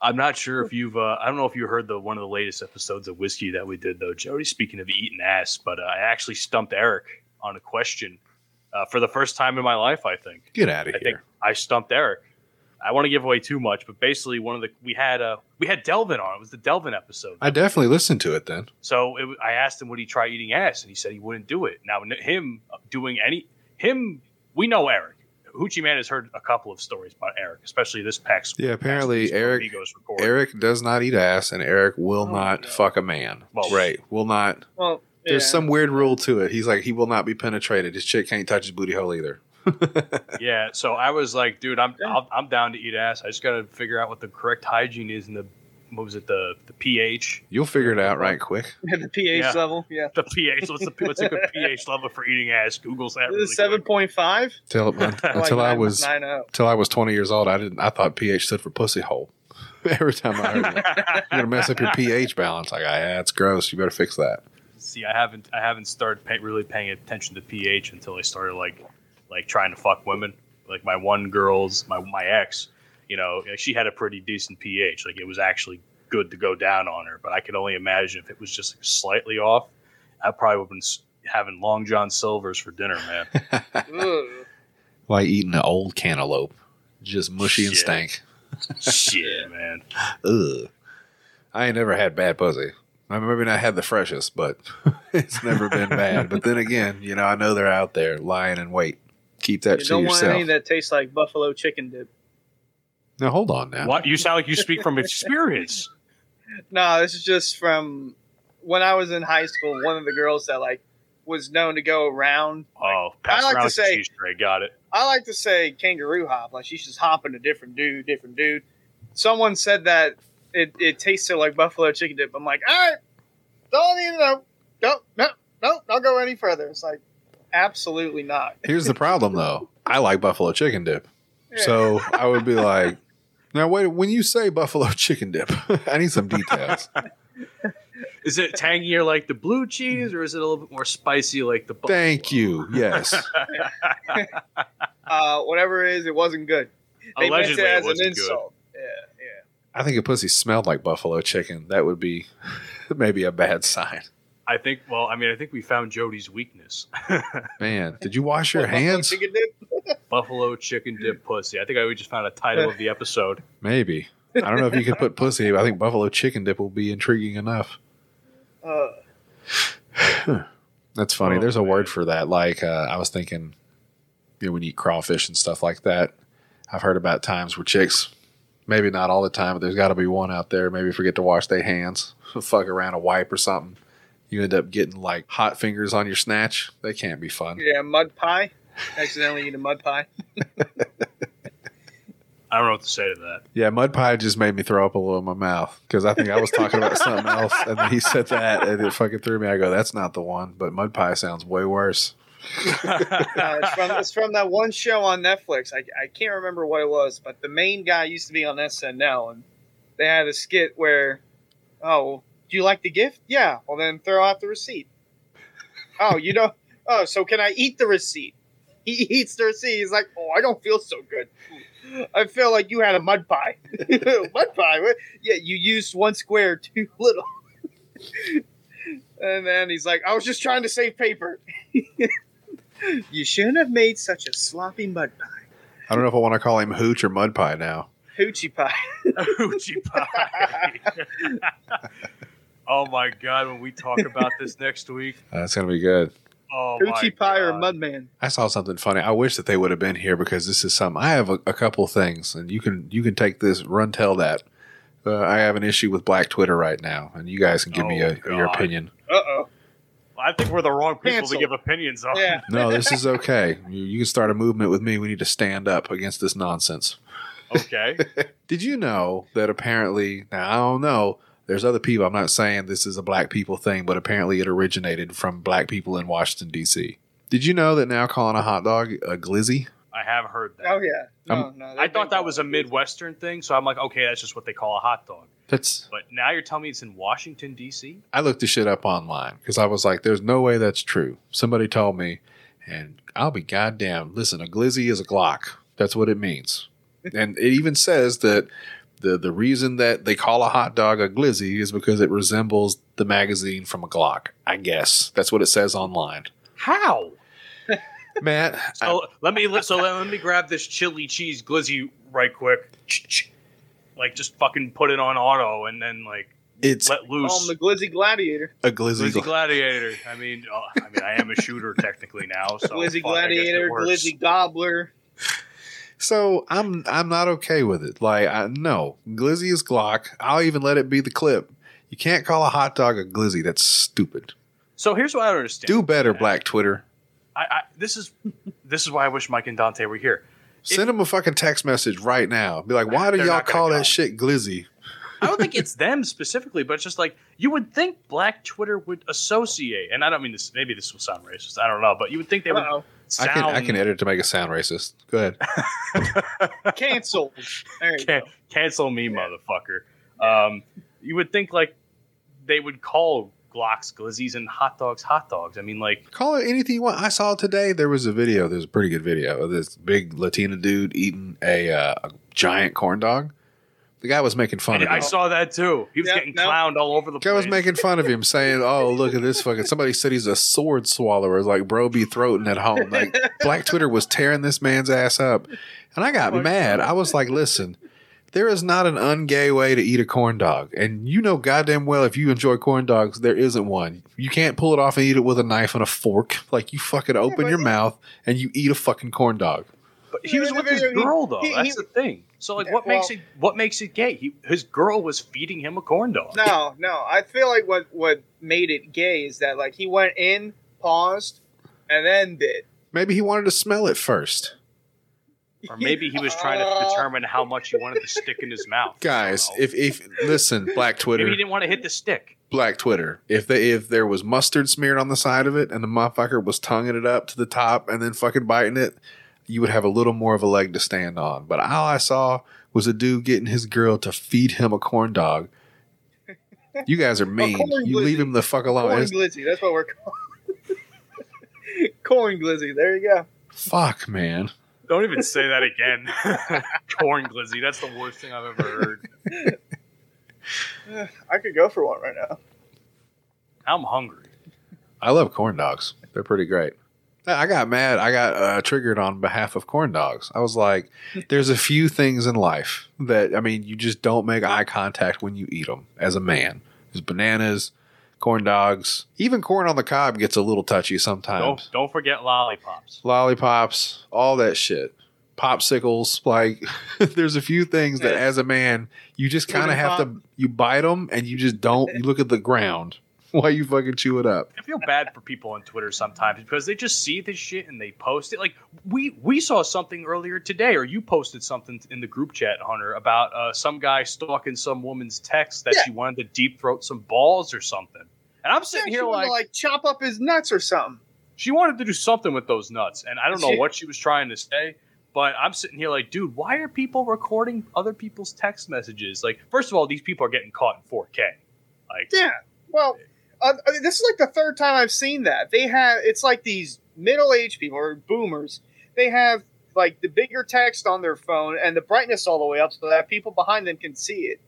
I'm not sure if you've. Uh, I don't know if you heard the one of the latest episodes of whiskey that we did though, Jody. Speaking of eating ass, but uh, I actually stumped Eric on a question uh, for the first time in my life. I think. Get out of I think here. I stumped Eric. I want to give away too much, but basically, one of the we had uh, we had Delvin on. It was the Delvin episode. I definitely listened to it then. So it, I asked him, would he try eating ass? And he said he wouldn't do it. Now, him doing any, him, we know Eric. Hoochie Man has heard a couple of stories about Eric, especially this past. Yeah, apparently Eric- when Migos recorded. Eric does not eat ass, and Eric will Oh, not no. fuck a man. Well, right. Will not. Well, There's some weird rule to it. He's like, he will not be penetrated. His chick can't touch his booty hole either. [laughs] Yeah, so I was like, dude, I'm Yeah. I'll, I'm down to eat ass. I just got to figure out what the correct hygiene is in the what was it the the pH You'll figure it out right quick. At [laughs] the pH Yeah. level, yeah. the pH what's the what's a good [laughs] pH level for eating ass? Google's that This really seven point five. Till [laughs] until I was nine oh. till I was 20 years old, I didn't. I thought pH stood for pussy hole. Every time I heard it, you're gonna mess up your pH balance. Like, ah, yeah, it's gross. You better fix that. See, I haven't I haven't started pay, really paying attention to pH until I started like like trying to fuck women. Like my one girl's my my ex, you know, she had a pretty decent pH. Like it was actually good to go down on her. But I could only imagine if it was just like slightly off, I probably would have been having Long John Silver's for dinner, man. [laughs] Ugh. like eating an old cantaloupe, just mushy and stank. Shit, [laughs] man. Ugh. I ain't never had bad pussy. I mean, maybe not had the freshest, but [laughs] it's never been bad. But then again, you know, I know they're out there lying in wait. Keep that You to don't want yourself. any that tastes like buffalo chicken dip. Now hold on now. What you sound like you speak from experience. [laughs] No, this is just from when I was in high school. One of the girls that like was known to go around. Oh, pass I like around to say- tray. Got it. I like to say kangaroo hop, like she's just hopping a different dude, different dude. Someone said that it, it tasted like buffalo chicken dip. I'm like, all right, don't even know, don't no no don't go any further. It's like absolutely not. Here's the problem, though. I like buffalo chicken dip, [laughs] Yeah. so I would be like, now wait. When you say buffalo [laughs] chicken dip, [laughs] I need some details. [laughs] Is it tangier like the blue cheese, or is it a little bit more spicy like the? buffalo? Thank you. Yes. uh, whatever it is, it wasn't good. They Allegedly, it it as an wasn't good. insult. Yeah, yeah. I think if pussy smelled like buffalo chicken, that would be maybe a bad sign. I think. Well, I mean, I think we found Jody's weakness: [laughs] Man, did you wash your What, [laughs] buffalo hands? chicken dip? [laughs] buffalo chicken dip pussy. I think I we just found a title of the episode. Maybe. I don't know if you could put pussy. but I think buffalo chicken dip will be intriguing enough. Uh, [sighs] That's funny. Oh, There's a man. word for that. Like uh, I was thinking, you know, when you eat crawfish and stuff like that. I've heard about times where chicks, maybe not all the time, but there's got to be one out there. Maybe forget to wash their hands, fuck around a wipe or something. You end up getting like hot fingers on your snatch. They can't be fun. yeah, mud pie. Accidentally eat a mud pie. [laughs] I don't know what to say to that. Yeah, mud pie just made me throw up a little in my mouth because I think I was talking about something else, and then he said that, and it fucking threw me. I go, "That's not the one," but mud pie sounds way worse. [laughs] Uh, it's, from, it's from that one show on Netflix. I, I can't remember what it was, but the main guy used to be on SNL, and they had a skit where, oh, do you like the gift? Yeah. Well, then throw out the receipt. Oh, you don't. Oh, so can I eat the receipt? He eats the receipt. He's like, oh, I don't feel so good. I feel like you had a mud pie. [laughs] mud pie? What? Yeah, you used one square too little. and then he's like, I was just trying to save paper. [laughs] You shouldn't have made such a sloppy mud pie. I don't know if I want to call him hooch or mud pie now. Hoochie pie. [laughs] Hoochie pie. Oh my god! When we talk about this [laughs] next week, That's gonna be good. Oh my Coochie pie or Mudman? I saw something funny. I wish that they would have been here because this is something. I have a, a couple things, and you can you can take this, run tell that. Uh, I have an issue with Black Twitter right now, and you guys can give me Oh, a, your opinion. Uh oh. I think we're the wrong people Cancel. to give opinions on. Yeah. No, [laughs] this is okay. You, you can start a movement with me. We need to stand up against this nonsense. Okay. [laughs] Did you know that apparently, now I don't know, there's other people, I'm not saying this is a black people thing, but apparently it originated from black people in Washington, D.C. Did you know that now calling a hot dog a glizzy? I have heard that. Oh yeah. No, I'm- no. I thought that was a Midwestern thing, so I'm like, okay, that's just what they call a hot dog. That's, But now you're telling me it's in Washington D.C. I looked the shit up online because I was like, there's no way that's true. Somebody told me, and I'll be goddamn. Listen, a glizzy is a Glock. That's what it means. and it even says that the, the reason that they call a hot dog a glizzy is because it resembles the magazine from a Glock. I guess that's what it says online. How? Matt, I- [laughs] So let me so let, let me grab this chili cheese glizzy right quick. Like just fucking put it on auto and then like it's let Call loose. him the Glizzy Gladiator. a glizzy. Glizzy Gladiator. I mean, uh, I mean, I am a shooter technically now. So [laughs] Glizzy fuck, I guess it Gladiator. Glizzy Gobbler. So I'm I'm not okay with it. Like I, no, glizzy is Glock. I'll even let it be the clip. You can't call a hot dog a glizzy. That's stupid. So here's what I don't understand. Do better, Black Twitter. I, I, this is this is why I wish Mike and Dante were here. Send them a fucking text message right now. Be like, why do y'all not gonna call that shit glizzy? I don't think it's [laughs] them specifically, but it's just like you would think Black Twitter would associate, and I don't mean this. Maybe this will sound racist. I don't know, but you would think they would Uh-oh. I can I can edit to make it sound racist. Go ahead. [laughs] cancel. There you Can- go. cancel me, motherfucker. Um, you would think like they would call Glocks glizzies and hot dogs hot dogs. I mean, like Call it anything you want. I saw today there was a video. There's a pretty good video of this big Latina dude eating a, uh, a giant corn dog. The guy was making fun of him. I saw that too. He was Yeah, getting no. clowned all over the place. Guy place. was making fun of him, saying, "Oh, look at this fucking." Somebody said he's a sword swallower, like bro be throating at home. Like Black Twitter was tearing this man's ass up, and I got mad. I was like, "Listen, there is not an ungay way to eat a corn dog, and you know goddamn well if you enjoy corn dogs, there isn't one. You can't pull it off and eat it with a knife and a fork. Like you fucking open your mouth and you eat a fucking corn dog. But he was with the his girl though. he- That's the thing. So like, Yeah, what makes it? What makes it gay? He, his girl was feeding him a corn dog. No, no. I feel like what what made it gay is that like he went in, paused, and then did. Maybe he wanted to smell it first. Or maybe he was trying to [laughs] determine how much he wanted to stick in his mouth. Guys, I if if listen, Black Twitter. maybe he didn't want to hit the stick. Black Twitter. If they if there was mustard smeared on the side of it and the motherfucker was tonguing it up to the top and then fucking biting it, you would have a little more of a leg to stand on. But all I saw was a dude getting his girl to feed him a corn dog. You guys are mean. corn You leave him the fuck alone. Corn It's- glizzy. That's what we're calling. [laughs] Corn glizzy. There you go. fuck, man. Don't even say that again. [laughs] corn glizzy. That's the worst thing I've ever heard. [sighs] I could go for one right now. I'm hungry. I love corn dogs. They're pretty great. I got mad. I got uh, triggered on behalf of corn dogs. I was like, there's a few things in life that, I mean, you just don't make eye contact when you eat them as a man. There's bananas, corn dogs, even corn on the cob gets a little touchy sometimes. Don't don't forget lollipops. Lollipops, all that shit. Popsicles, like [laughs] there's a few things that as a man, you just kind of have to, you bite them and you just don't, you look at the ground while you fucking chew it up. I feel bad for people on Twitter sometimes because they just see this shit and they post it. Like we we saw something earlier today, or you posted something in the group chat, Hunter, about uh, some guy stalking some woman's text that Yeah. she wanted to deep throat some balls or something. And I'm sitting Yeah, here she like, to, like chop up his nuts or something. she wanted to do something with those nuts, and I don't know Yeah. what she was trying to say. But I'm sitting here like, dude, why are people recording other people's text messages? Like, first of all, these people are getting caught in 4K. Like, Yeah. Well, uh, I mean, this is like the third time I've seen that. They have it's like these middle-aged people or boomers. They have like the bigger text on their phone and the brightness all the way up so that people behind them can see it.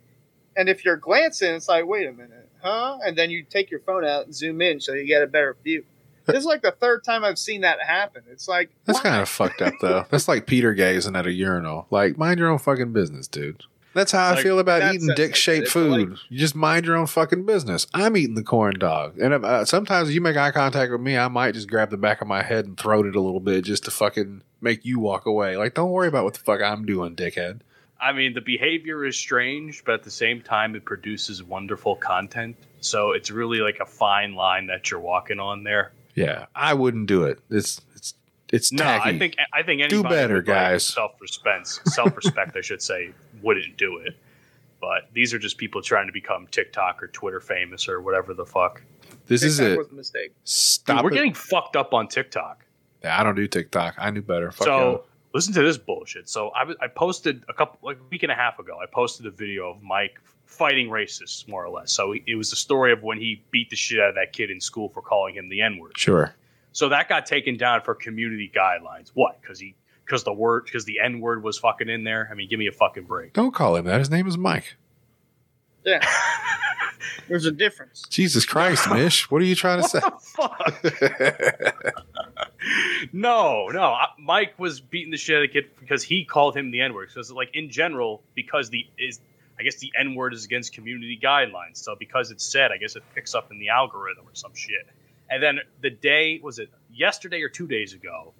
And if you're glancing, it's like, wait a minute, huh? And then you take your phone out and zoom in so you get a better view. [laughs] This is like the third time I've seen that happen. It's like That's kind of fucked up, though. That's like Peter gazing at a urinal. Like, mind your own fucking business, dude. That's how I feel about eating dick shaped food. you just mind your own fucking business. I'm eating the corn dog, and uh, sometimes you make eye contact with me, I might just grab the back of my head and throat it a little bit just to fucking make you walk away. Like, don't worry about what the fuck I'm doing, dickhead. I mean, the behavior is strange, but at the same time, it produces wonderful content. So it's really like a fine line that you're walking on there. Yeah, I wouldn't do it. It's it's it's No, tacky. I think I think Do anybody better, guys. self-respect, self-respect, I should say, [laughs] wouldn't do it. But these are just people trying to become TikTok or Twitter famous or whatever the fuck. this is it. was a mistake. Dude, Stop we're it. getting fucked up on TikTok. Yeah, I don't do TikTok. I knew better. Fuck so y'all. listen to this bullshit. So I, I posted a couple like a week and a half ago. I posted a video of Mike fighting racists, more or less. So it was the story of when he beat the shit out of that kid in school for calling him the N word. Sure. So that got taken down for community guidelines. What? Because he because the word because the N word was fucking in there. I mean, give me a fucking break. Don't call him that. His name is Mike. Yeah. [laughs] There's a difference. Jesus Christ, [laughs] Mish. What are you trying to say? The fuck? [laughs] no, no. I, Mike was beating the shit out of the kid because he called him the N word. Because, like in general, because the is, I guess the N word is against community guidelines. So because it's said, I guess it picks up in the algorithm or some shit. And then the day was it yesterday or two days ago,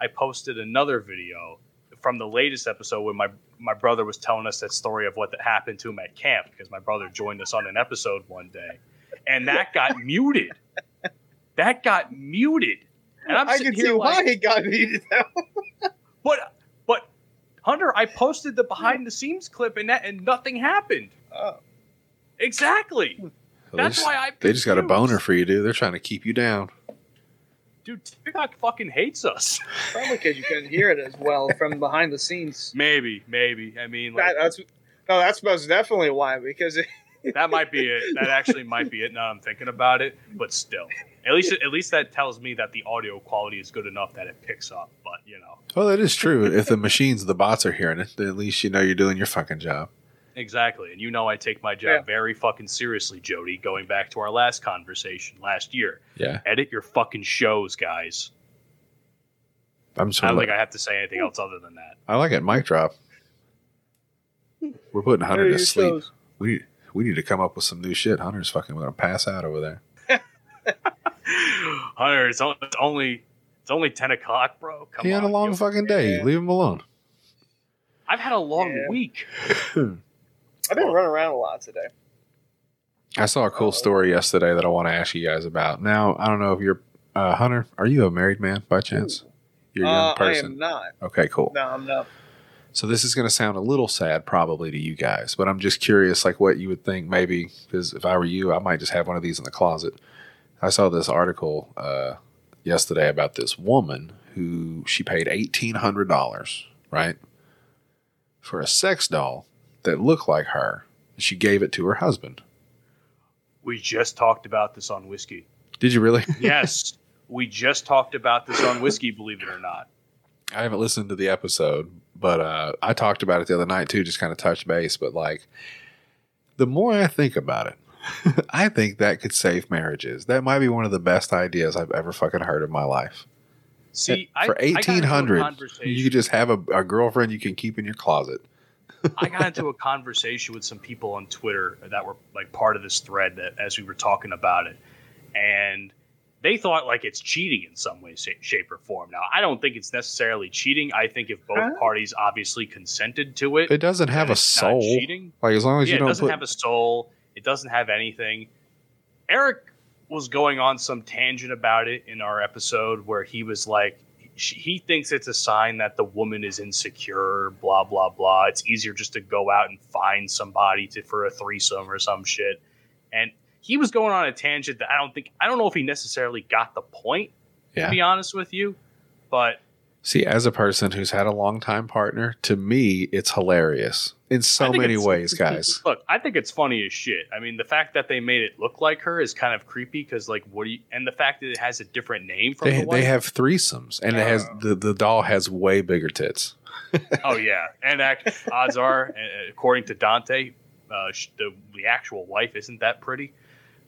I posted another video from the latest episode when my my brother was telling us that story of what that happened to him at camp because my brother joined us on an episode one day, and that got [laughs] muted. That got muted. And I'm I can see here why like, he got muted [laughs] but but Hunter, I posted the behind the scenes clip and that and nothing happened. Oh. Exactly. Well, That's they just, why I they just got a boner for you, dude. They're trying to keep you down. Dude, TikTok fucking hates us. [laughs] Probably because you couldn't hear it as well from behind the scenes. Maybe, maybe. I mean, like, That, that's no, that's most definitely why. Because it, [laughs] that might be it. That actually might be it. Now I'm thinking about it, but still, at least at least that tells me that the audio quality is good enough that it picks up. But you know, Well, that is true. if the machines, the bots are hearing it, then at least you know you're doing your fucking job. Exactly. And you know, I take my job Yeah. very fucking seriously, Jody. Going back to our last conversation last year, Yeah. edit your fucking shows, guys. I'm sorry. I don't think I have to say anything else other than that. I like it. Mic drop. We're putting Hunter to sleep. goes. We need, we need to come up with some new shit. Hunter's fucking going to pass out over there. [laughs] Hunter, it's, on- it's only it's only ten o'clock, bro. Come on. he had a long fucking day. Yeah. Leave him alone. I've had a long Yeah. week. [laughs] I've been running around a lot today. I saw a cool story yesterday that I want to ask you guys about. Now, I don't know if you're uh, Hunter. Are you a married man by chance? You're a young Uh, I person. am not. Okay, cool. No, I'm not. So this is going to sound a little sad, probably to you guys, but I'm just curious, like what you would think. Maybe because if I were you, I might just have one of these in the closet. I saw this article uh, yesterday about this woman who she paid eighteen hundred dollars, right, for a sex doll that looked like her. She gave it to her husband. We just talked about this on whiskey. Did you really? [laughs] Yes, we just talked about this on whiskey. Believe it or not. I haven't listened to the episode, but uh, I talked about it the other night too, just kind of touch base. But like, the more I think about it, [laughs] I think that could save marriages. That might be one of the best ideas I've ever fucking heard in my life. See, I, For I got into a eighteen hundred, you could just have a, a girlfriend you can keep in your closet. I got into a conversation with some people on Twitter that were like part of this thread that as we were talking about it, and they thought like it's cheating in some way, shape, or form. Now, I don't think it's necessarily cheating. I think if both Huh? parties obviously consented to it, It doesn't have a soul. cheating. Like as long as yeah, you it don't it doesn't put have a soul. It doesn't have anything. Eric was going on some tangent about it in our episode where he was like, he- he thinks it's a sign that the woman is insecure, blah blah blah. It's easier just to go out and find somebody to for a threesome or some shit. And he was going on a tangent that I don't think I don't know if he necessarily got the point. Yeah. To be honest with you, but see. As a person who's had a long time partner, to me, it's hilarious in so many ways, [laughs] guys. Look, I think it's funny as shit. I mean, the fact that they made it look like her is kind of creepy because, like, what do you? And the fact that it has a different name from They, the they have threesomes, and it has the, the doll has way bigger tits. [laughs] oh yeah, and act, odds are, according to Dante, uh, the the actual wife isn't that pretty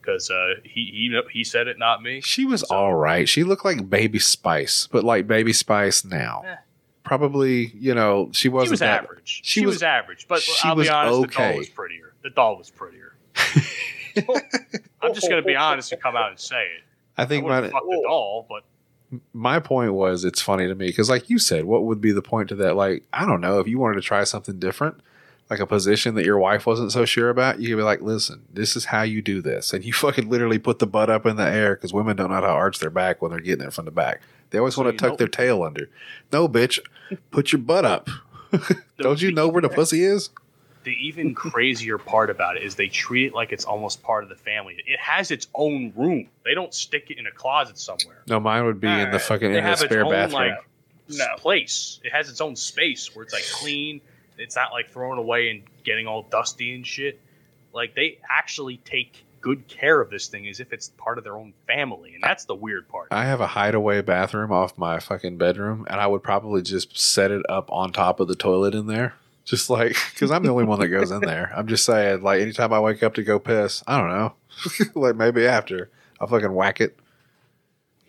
because uh, he he he said it, not me. She was So- all right. She looked like Baby Spice, but like Baby Spice now. Eh. probably you know she She wasn't was that, average. she She, was- was, average, but she I'll was be honest, the okay. doll was prettier. The doll was prettier. [laughs] I'm just gonna be honest and come out and say it. I I think wouldn't my fuck the doll, but my point was it's funny to me because like you said what would be the point to that like i don't know if you wanted to try something different like a position that your wife wasn't so sure about you could be like listen this is how you do this and you fucking literally put the butt up in the air because women don't know how to arch their back when they're getting it from the back they always So want to tuck know- their tail under no bitch put your butt up [laughs] don't you know where the pussy is the even crazier part about it is they treat it like it's almost part of the family. It has its own room. They don't stick it in a closet somewhere. no mine would be in the Alright. fucking They in the have its spare own bathroom like No. place. It has its own space where it's like clean. It's not like thrown away and getting all dusty and shit. Like they actually take good care of this thing as if it's part of their own family, and that's the weird part. I have a hideaway bathroom off my fucking bedroom, and I would probably just set it up on top of the toilet in there. Just like, because I'm the only one that goes in there. I'm just saying, like, anytime I wake up to go piss, I don't know. [laughs] like, maybe after, I'll fucking whack it.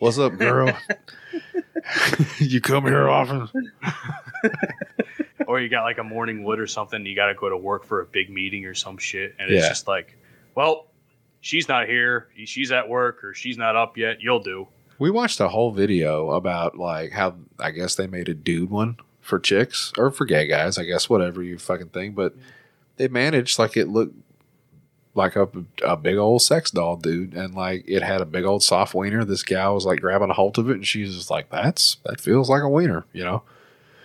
What's up, girl? [laughs] [laughs] you come here often? Or you got like a morning wood or something. You got to go to work for a big meeting or some shit, and it's Yeah. just like, well, she's not here. She's at work, or she's not up yet. You'll do. We watched a whole video about, like, how I guess they made a dude one for chicks or for gay guys, I guess, whatever you fucking think. But they managed, like, it looked like a, a big old sex doll dude and like it had a big old soft wiener this gal was like grabbing a hold of it and she's just like that's that feels like a wiener you know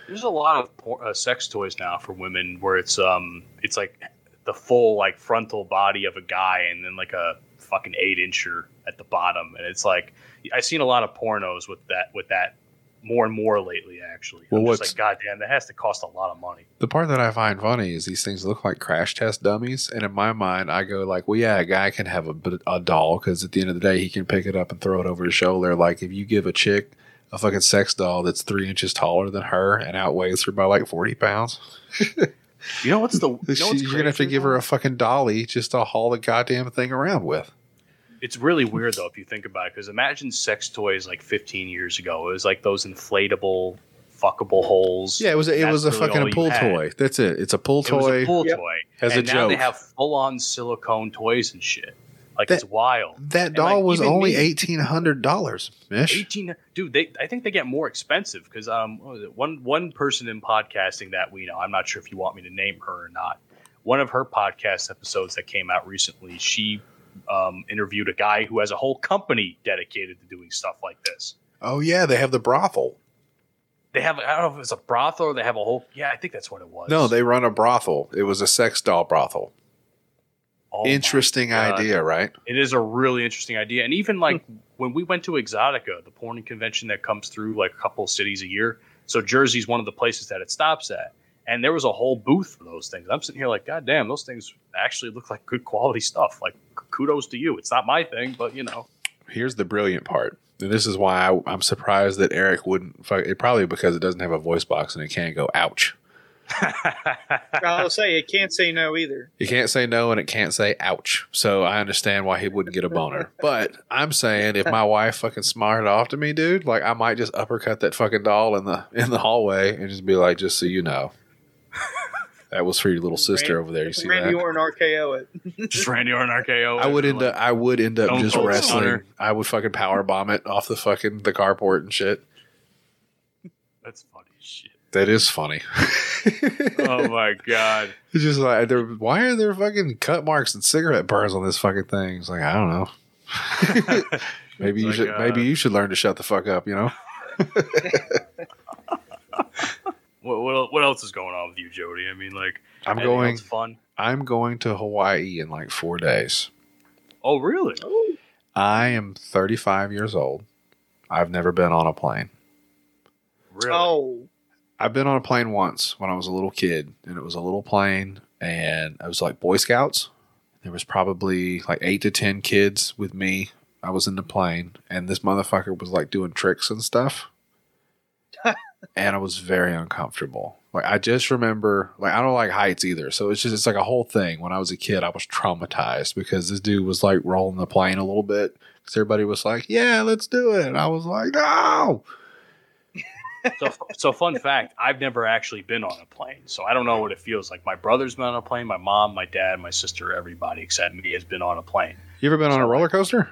There's a lot of por- uh, sex toys now for women where it's um it's like the full like frontal body of a guy and then like a fucking eight incher at the bottom, and it's like I've seen a lot of pornos with that with that more and more lately. Actually, Well, I'm just what's- like, God damn, that has to cost a lot of money. the part that i find funny is these things look like crash test dummies and in my mind i go like well yeah a guy can have a, a doll because at the end of the day he can pick it up and throw it over his shoulder like if you give a chick a fucking sex doll that's three inches taller than her and outweighs her by like 40 pounds [laughs] You know what's the? You know what's you're gonna have to give her a fucking dolly just to haul the goddamn thing around with It's really weird though if you think about it. Because imagine sex toys like 15 years ago. It was like those inflatable, fuckable holes. yeah it was a, it was a really fucking all pull toy that's it it's a pull It was toy a pool Yep. toy. as a and now they have full-on silicone toys and shit. Like That- it's wild. that and, doll like, was only eighteen hundred dollars mish 18 dude they i think they get more expensive because um what was it? one one person in podcasting that we know i'm not sure if you want me to name her or not one of her podcast episodes that came out recently she um, interviewed a guy who has a whole company dedicated to doing stuff like this oh yeah they have the brothel they have i don't know if it's a brothel or they have a whole yeah i think that's what it was No, they run a brothel. It was a sex doll brothel. Oh Interesting idea, right? It is a really interesting idea. And even like hmm. when we went to Exotica, the porn convention that comes through like a couple of cities a year. So Jersey's one of the places that it stops at. And there was a whole booth for those things. I'm sitting here like, God damn, those things actually look like good quality stuff. Like, kudos to you. It's not my thing, but you know. Here's the brilliant part. And this is why I, I'm surprised that Eric wouldn't. Fuck, it probably because it doesn't have a voice box and it can't go ouch. [laughs] I'll say it can't say no either. It can't say no and it can't say ouch. So I understand why he wouldn't get a boner. But I'm saying if my wife fucking smarted off to me, dude, like I might just uppercut that fucking doll in the in the hallway and just be like, just so you know. That was for your little sister over there. You see Randy that? Orton RKO it. [laughs] Just Randy Orton RKO. I would end up. I would end up just wrestling. Stunner. I would fucking power bomb it off the fucking the carport and shit. That's funny shit. That is funny. [laughs] Oh my God. It's just like, there, why are there fucking cut marks and cigarette burns on this fucking thing? It's like I don't know. [laughs] maybe you It's should. like, maybe uh, you should learn to shut the fuck up. You know. [laughs] What, what, what else is going on with you, Jody? I mean, like, I'm going. else fun. I'm going to Hawaii in like four days. Oh, really? I am 35 years old. I've never been on a plane. Really? Oh, I've been on a plane once when I was a little kid, and it was a little plane, and I was like Boy Scouts. There was probably like eight to ten kids with me. I was in the plane, and this motherfucker was like doing tricks and stuff, [laughs] and I was very uncomfortable. Like I just remember, like I don't like heights either, so it's just it's like a whole thing. When I was a kid, I was traumatized because this dude was like rolling the plane a little bit because everybody was like, "Yeah, let's do it," and I was like, "No." So, so fun fact: I've never actually been on a plane, so I don't know what it feels like. My brother's been on a plane. My mom, my dad, my sister, everybody except me has been on a plane. You ever been on a roller coaster?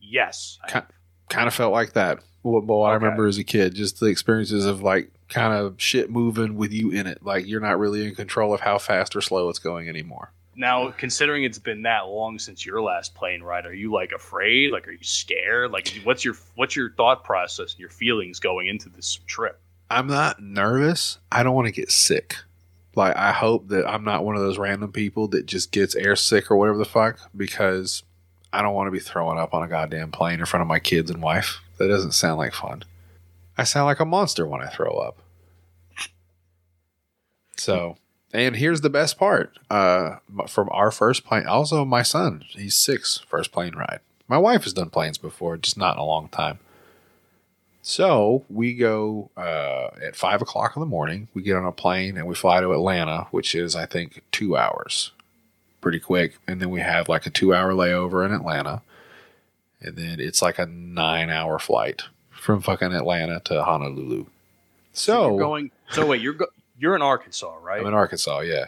Yes, I- Ki- Kind of felt like that. What, what I remember as a kid, just the experiences of like kind of shit moving with you in it. Like you're not really in control of how fast or slow it's going anymore. Now, considering it's been that long since your last plane ride, are you like afraid? Like, are you scared? Like, what's your what's your thought process and your feelings going into this trip? I'm not nervous. I don't want to get sick. Like I hope that I'm not one of those random people that just gets air sick or whatever the fuck because I don't want to be throwing up on a goddamn plane in front of my kids and wife. That doesn't sound like fun. I sound like a monster when I throw up. So, and here's the best part. Uh from our first plane, also my son, he's 6 first plane ride. My wife has done planes before, just not in a long time. So we go uh, at five o'clock in the morning. We get on a plane and we fly to Atlanta, which is I think two hours, pretty quick. And then we have like a two-hour layover in Atlanta, and then it's like a nine-hour flight from fucking Atlanta to Honolulu. So, you're going. So wait, you're go, you're in Arkansas, right? I'm in Arkansas, yeah,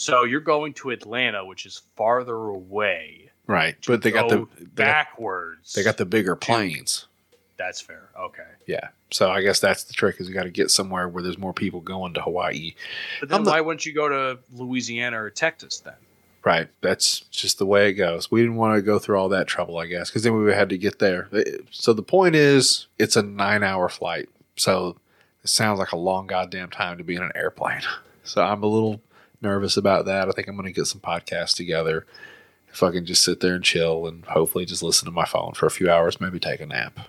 so you're going to Atlanta, which is farther away. right. But they got the they got, backwards. they got the bigger planes. That's fair. Okay, Yeah. So I guess that's the trick is you got to get somewhere where there's more people going to Hawaii. but then I'm why wouldn't you go to Louisiana or Texas then? Right. That's just the way it goes. We didn't want to go through all that trouble, I guess, because then we would have had to get there. So the point is, it's a nine hour flight. So it sounds like a long goddamn time to be in an airplane. [laughs] So I'm a little nervous about that. I think I'm going to get some podcasts together. If I can just sit there and chill and hopefully just listen to my phone for a few hours, maybe take a nap.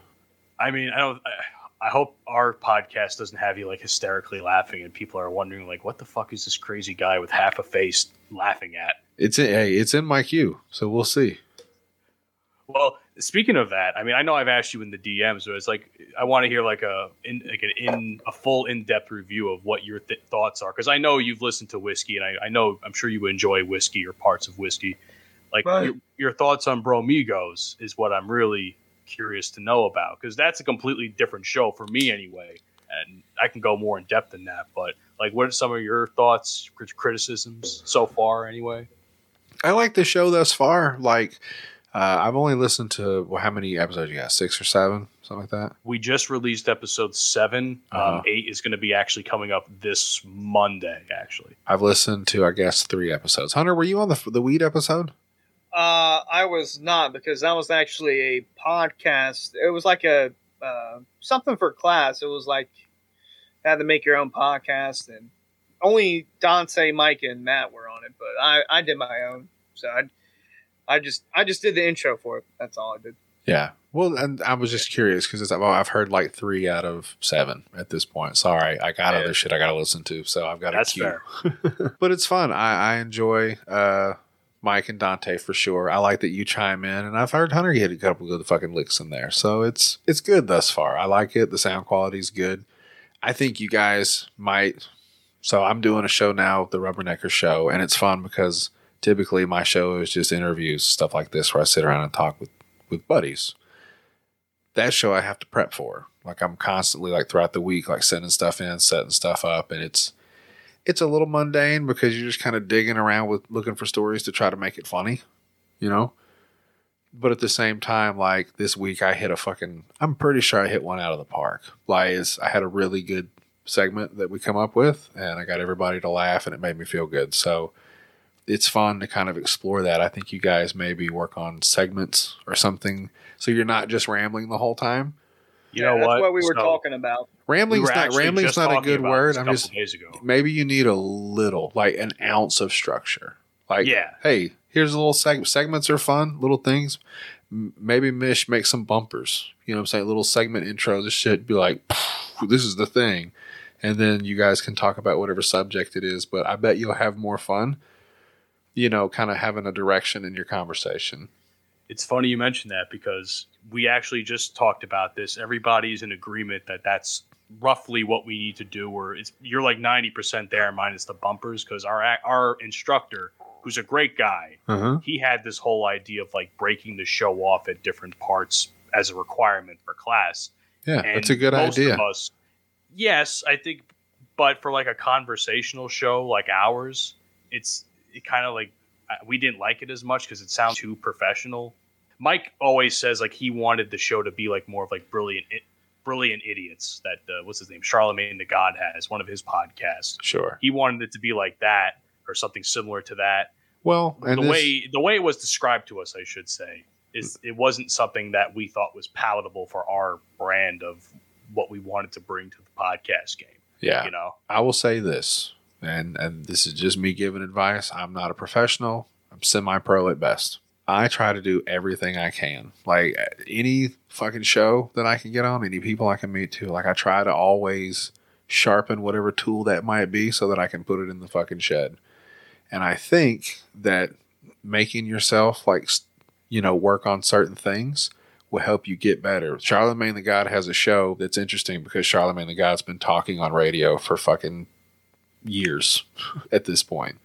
I mean, I don't. I, I hope our podcast doesn't have you like hysterically laughing, and people are wondering like, what the fuck is this crazy guy with half a face laughing at? It's in, hey, it's in my queue, so we'll see. Well, speaking of that, I mean, I know I've asked you in the DMs, but it's like I want to hear like a in like an in a full in depth review of what your th- thoughts are because I know you've listened to whiskey, and I, I know I'm sure you enjoy whiskey or parts of whiskey. Like Right. your, your thoughts on Bromigos is what I'm really curious to know about because that's a completely different show for me anyway, and I can go more in depth than that. But like, what are some of your thoughts, criticisms so far, anyway? I like the show thus far. Like, uh, I've only listened to well, how many episodes you got? Six or seven, something like that. We just released episode 7 Uh-huh. Um, eight is going to be actually coming up this Monday. Actually, I've listened to, I guess, three episodes. Hunter, were you on the the weed episode? Uh, I was not because that was actually a podcast. It was like a uh, something for class. It was like had to make your own podcast, and only Dante, Mike, and Matt were on it. But I, I did my own. So I, I just I just did the intro for it. That's all I did. Yeah. Well, and I was just curious because well, I've heard like three out of seven at this point. Sorry, I got Yeah. other shit I got to listen to, so I've got That's a queue. [laughs] but it's fun. I, I enjoy uh, Mike and Dante for sure. I like that you chime in, and I've heard Hunter hit a couple good fucking licks in there, so it's it's good thus far. I like it. The sound quality's good. I think you guys might. So I'm doing a show now, the Rubbernecker Show, and it's fun because typically my show is just interviews, stuff like this, where I sit around and talk with with buddies. That show I have to prep for. Like I'm constantly like throughout the week, like sending stuff in, setting stuff up, and it's it's a little mundane because you're just kind of digging around with looking for stories to try to make it funny, you know. But at the same time, like this week, I hit a fucking. I'm pretty sure I hit one out of the park. Like, is I had a really good segment that we come up with, and I got everybody to laugh, and it made me feel good. So it's fun to kind of explore that. I think you guys maybe work on segments or something, so you're not just rambling the whole time. you Yeah, know that's what? what we were So, talking about. we Rambling's were not rambling's not a good word. this a I'm just days ago. maybe you need a little, like an ounce of structure. Like, Yeah. hey, here's a little seg- segments are fun, little things. M- Maybe Mish make some bumpers. You know what I'm saying? Little segment intros. This shit be like, this is the thing. And then you guys can talk about whatever subject it is. But I bet you'll have more fun, you know, kind of having a direction in your conversation. It's funny you mentioned that because we actually just talked about this. Everybody's in agreement that that's roughly what we need to do. Where it's you're like ninety percent there, minus the bumpers, because our our instructor, who's a great guy, Uh-huh. he had this whole idea of like breaking the show off at different parts as a requirement for class. Yeah, And that's a good most idea. Of us, yes, I think, but for like a conversational show like ours, it's it kind of like we didn't like it as much because it sounds too professional. Mike always says like he wanted the show to be like more of like brilliant, brilliant idiots that uh, what's his name, Charlemagne the God has one of his podcasts. Sure. He wanted it to be like that or something similar to that. Well, and the this- way the way it was described to us, I should say, is it wasn't something that we thought was palatable for our brand of what we wanted to bring to the podcast game. yeah, You know, I will say this, and and this is just me giving advice. I'm not a professional. I'm semi-pro at best. I try to do everything I can. Like any fucking show that I can get on, any people I can meet to. Like I try to always sharpen whatever tool that might be so that I can put it in the fucking shed. And I think that making yourself like you know work on certain things will help you get better. Charlemagne the God has a show that's interesting because Charlemagne the God's been talking on radio for fucking years at this point.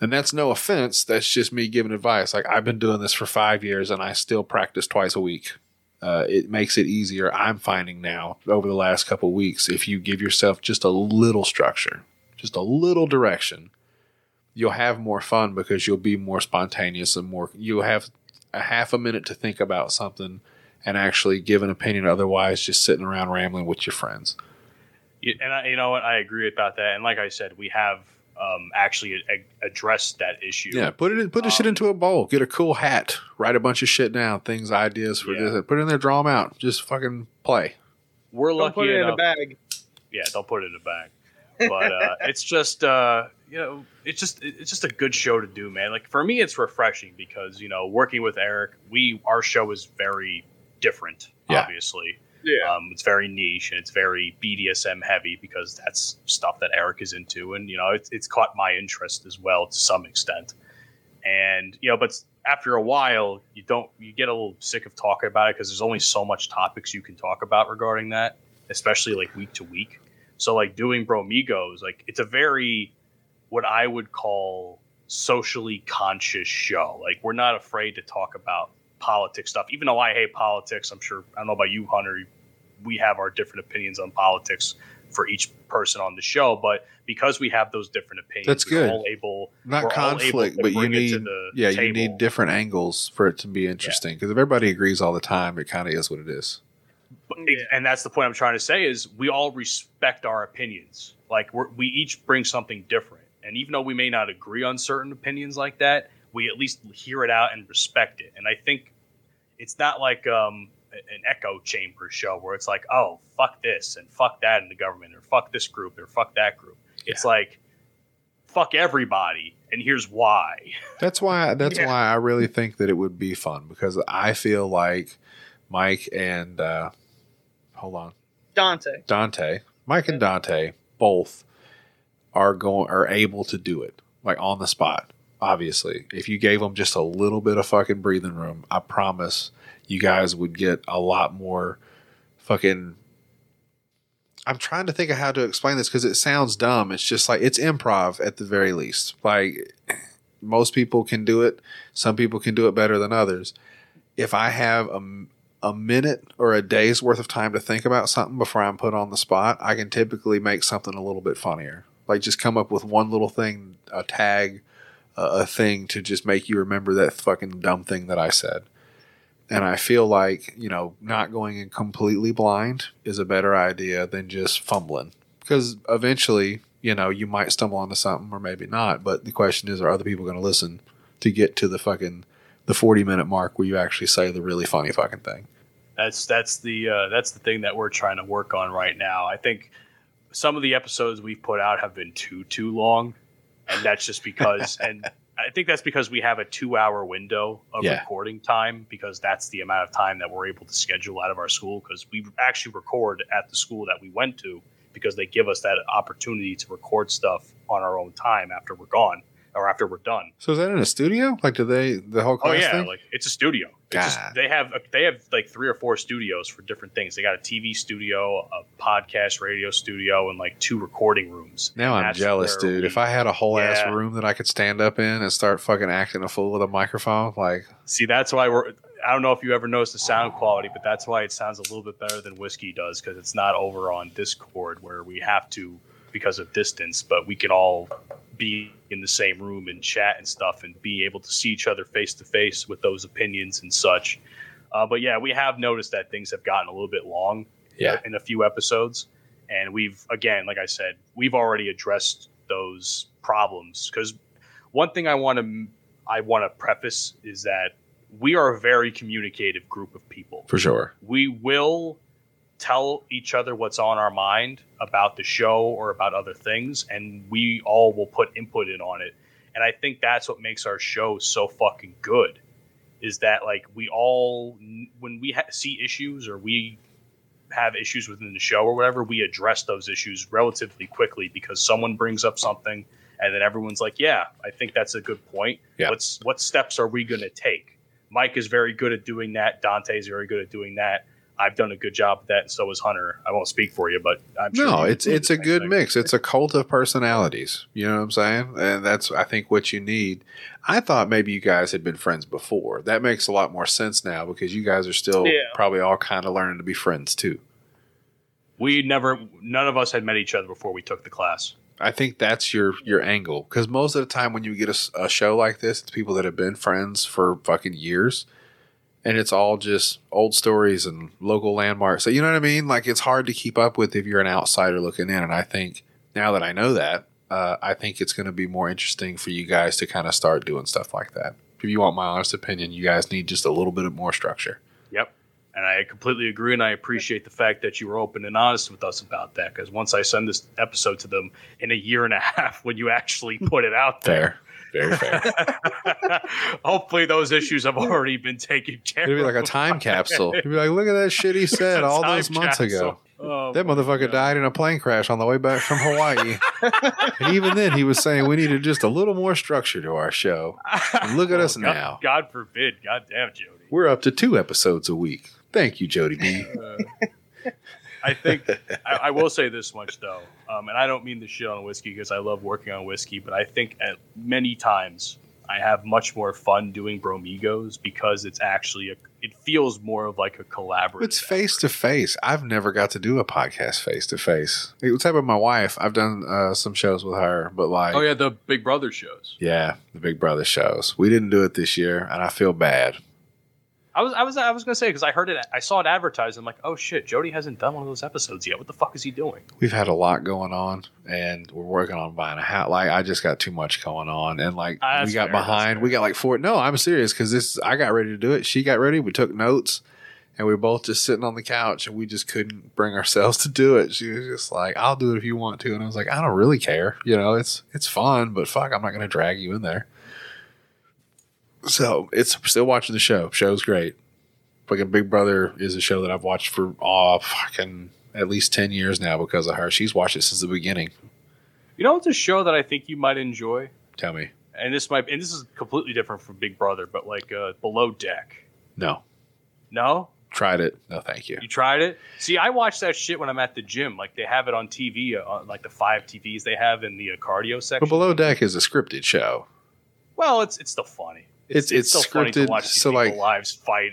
And that's no offense. That's just me giving advice. Like I've been doing this for five years and I still practice twice a week. Uh, it makes it easier. I'm finding now over the last couple weeks, if you give yourself just a little structure, just a little direction, you'll have more fun because you'll be more spontaneous and more. You'll have a half a minute to think about something and actually give an opinion. Otherwise, just sitting around rambling with your friends. You- and I, you know what, I agree about that. And like I said, we have um, actually a, a- addressed that issue. Yeah, put it in, put the shit Um, into a bowl. Get a cool hat. Write a bunch of shit down. Things, ideas for Yeah. this. Put it in there. Draw them out. Just fucking play. We're Don't lucky put it in a bag. yeah, don't put it in a bag. But uh, [laughs] it's just uh, you know, it's just it's just a good show to do, man. Like for me, it's refreshing because you know, working with Eric, we our show is very different. Yeah. Obviously, Yeah. um, it's very niche and it's very BDSM heavy because that's stuff that Eric is into, and you know, it's it's caught my interest as well to some extent. And you know, but after a while, you don't you get a little sick of talking about it because there's only so much topics you can talk about regarding that, especially like week to week. So like doing Bromigos, like it's a very what I would call socially conscious show. Like we're not afraid to talk about politics stuff, even though I hate politics. I'm sure I don't know about you, Hunter. We have our different opinions on politics for each person on the show, but because we have those different opinions, That's we're good. all able Not We're all able conflict, to but you bring it to need the yeah, you need different angles for it to be interesting. Because if everybody agrees all the time, it kind of is what it is. But, Yeah. and that's the point I'm trying to say is we all respect our opinions. Like we're, we each bring something different, and even though we may not agree on certain opinions like that, we at least hear it out and respect it. And I think it's not like um, an echo chamber show where it's like, oh, fuck this and fuck that in the government, or fuck this group, or fuck that group. It's like, fuck everybody, and here's why. [laughs] That's why. That's Yeah. why I really think that it would be fun because I feel like Mike and uh, hold on, Dante. Dante, Mike and Dante both are going are able to do it like on the spot. Obviously, if you gave them just a little bit of fucking breathing room, I promise you guys would get a lot more fucking. I'm trying to think of how to explain this because it sounds dumb. It's just like it's improv at the very least. Like most people can do it, some people can do it better than others. If I have a a minute or a day's worth of time to think about something before I'm put on the spot, I can typically make something a little bit funnier. Like just come up with one little thing, a tag, a, thing to just make you remember that fucking dumb thing that I said. And I feel like, you know, not going in completely blind is a better idea than just fumbling. Because eventually, you know, you might stumble onto something or maybe not. But the question is, are other people going to listen to get to the fucking the 40 minute mark where you actually say the really funny fucking thing? That's that's the uh, that's the thing that we're trying to work on right now. I think some of the episodes we've put out have been too too long, and that's just because. and I think that's because we have a two hour window of Yeah. recording time because that's the amount of time that we're able to schedule out of our school because we actually record at the school that we went to because they give us that opportunity to record stuff on our own time after we're gone or after we're done. So is that in a studio? Like, do they the whole Oh class yeah, thing? like it's a studio. Just- they have they have like three or four studios for different things. They got a TV studio, a podcast radio studio, and like two recording rooms. now And I'm jealous, dude. we- If I had a whole ass room that I could stand up in and start fucking acting a fool with a microphone, like see, that's why we're. I don't know if you ever noticed the sound quality, but that's why it sounds a little bit better than whiskey does because it's not over on Discord where we have to because of distance, but we can all be in the same room and chat and stuff and be able to see each other face to face with those opinions and such. Uh, but yeah, we have noticed that things have gotten a little bit long Yeah. in a few episodes. And we've, again, like I said, we've already addressed those problems because one thing I want to I want to preface is that we are a very communicative group of people. For sure. We will tell each other what's on our mind about the show or about other things, and we all will put input in on it. And I think that's what makes our show so fucking good. Is that like we all when we ha- see issues or we have issues within the show or whatever, we address those issues relatively quickly because someone brings up something and then everyone's like, "Yeah, I think that's a good point. Yeah. What's what steps are we going to take?" Mike is very good at doing that. Dante is very good at doing that. I've done a good job at that, and so is Hunter. I won't speak for you, but I'm sure No, you it's it's a good thing. mix. It's a cult of personalities. You know what I'm saying? And that's I think what you need. I thought maybe you guys had been friends before. That makes a lot more sense now because you guys are still Yeah. probably all kind of learning to be friends too. We never, none of us had met each other before we took the class. I think that's your your angle because most of the time when you get a show like this, it's people that have been friends for fucking years, and it's all just old stories and local landmarks. So you know what I mean? Like it's hard to keep up with if you're an outsider looking in. And I think now that I know that, uh, I think it's going to be more interesting for you guys to kind of start doing stuff like that. If you want my honest opinion, you guys need just a little bit of more structure. Yep. And I completely agree, and I appreciate the fact that you were open and honest with us about that. Because once I send this episode to them in a year and a [laughs] half, when you actually put it out there, very fair. [laughs] hopefully those issues have already been taken care of. It'd be like a time [laughs] capsule. You'd be like, look at that shit he said [laughs] all those months capsule. ago. Oh, That motherfucker God. died in a plane crash on the way back from Hawaii. and even then, he was saying we needed just a little more structure to our show. And look at oh, us God- now. God forbid. God damn, Jody. We're up to two episodes a week. Thank you, Jody B. Uh, I think I, I will say this much though, um, and I don't mean to shit on whiskey because I love working on whiskey, but I think at many times I have much more fun doing bromigos because it's actually a, it feels more of like a collaborative. It's face to face. I've never got to do a podcast face to face. What's happened with my wife? I've done uh, some shows with her, but like, Oh yeah, the Big Brother shows. yeah, the Big Brother shows. We didn't do it this year, and I feel bad. I was I was I was gonna say because I heard it, I saw it advertised. I'm like, oh shit, Jody hasn't done one of those episodes yet. What the fuck is he doing? we've had a lot going on and we're working on buying a house like i just got too much going on and like ah, that's we got fair, behind we got like four no i'm serious because this i got ready to do it she got ready we took notes and we were both just sitting on the couch and we just couldn't bring ourselves to do it she was just like i'll do it if you want to and i was like i don't really care you know it's it's fun but fuck i'm not gonna drag you in there so it's still watching the show. Show's great. Fucking big brother is a show that i've watched for oh fucking at least 10 years now because of her. She's watched it since the beginning. You know, it's a show that I think you might enjoy, tell me. And this might and this is completely different from Big Brother, but like uh, Below Deck. no. No, tried it. No thank you. You tried it? See, I watch that shit when I'm at the gym. Like they have it on TV, uh, on like the five TVs they have in the uh, cardio section. but below deck is a scripted show. Well, it's it's still funny. It's- it's still funny to scripted, watch so, like- lives fight,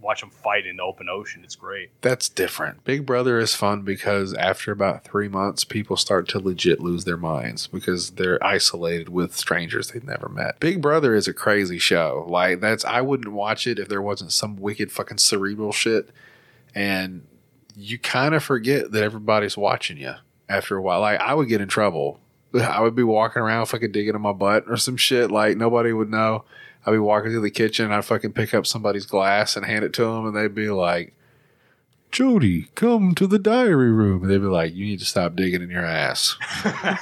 watch them fight in the open ocean. It's great. that's different. Big brother is fun because after about three months people start to legit lose their minds because they're isolated with strangers they've never met. Big brother is a crazy show. Like that's i wouldn't watch it if there wasn't some wicked fucking cerebral shit. And you kind of forget that everybody's watching you after a while. Like i would get in trouble. [laughs] I would be walking around fucking digging in my butt or some shit. Like nobody would know I'd be walking through the kitchen. I'd fucking pick up somebody's glass and hand it to them, and they'd be like, Jody, come to the diary room. And they'd be like, You need to stop digging in your ass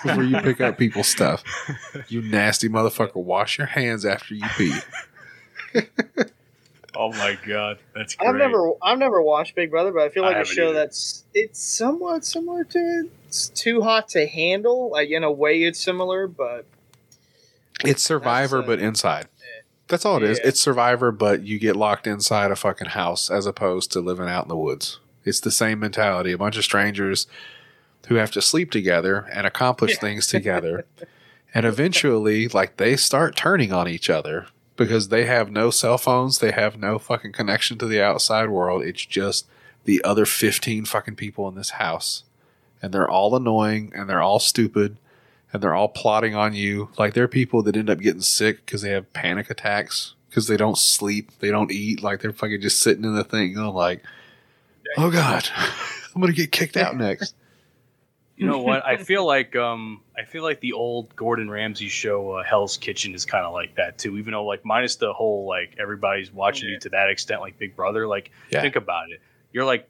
before you pick up people's stuff. You nasty motherfucker. Wash your hands after you pee. [laughs] Oh my god, that's great. I've never I've never watched Big Brother, but I feel like a show either. that's it's somewhat similar to it. It's too hot to handle. Like in a way, it's similar, but It's Survivor, That's, uh, but inside. That's all it is. Yeah. It's Survivor, but you get locked inside a fucking house as opposed to living out in the woods. It's the same mentality. A bunch of strangers who have to sleep together and accomplish things together. And eventually, like, they start turning on each other because they have no cell phones, they have no fucking connection to the outside world. It's just the other 15 fucking people in this house. And they're all annoying and they're all stupid and they're all plotting on you. Like there are people that end up getting sick because they have panic attacks because they don't sleep, they don't eat. Like they're fucking just sitting in the thing, going like, "Oh God, [laughs] I'm gonna get kicked out next." [laughs] You know what? I feel like um, I feel like the old Gordon Ramsay show, uh, Hell's Kitchen, is kind of like that too. Even though, like, minus the whole like everybody's watching you to that extent, like Big Brother. Like, Yeah. think about it. You're like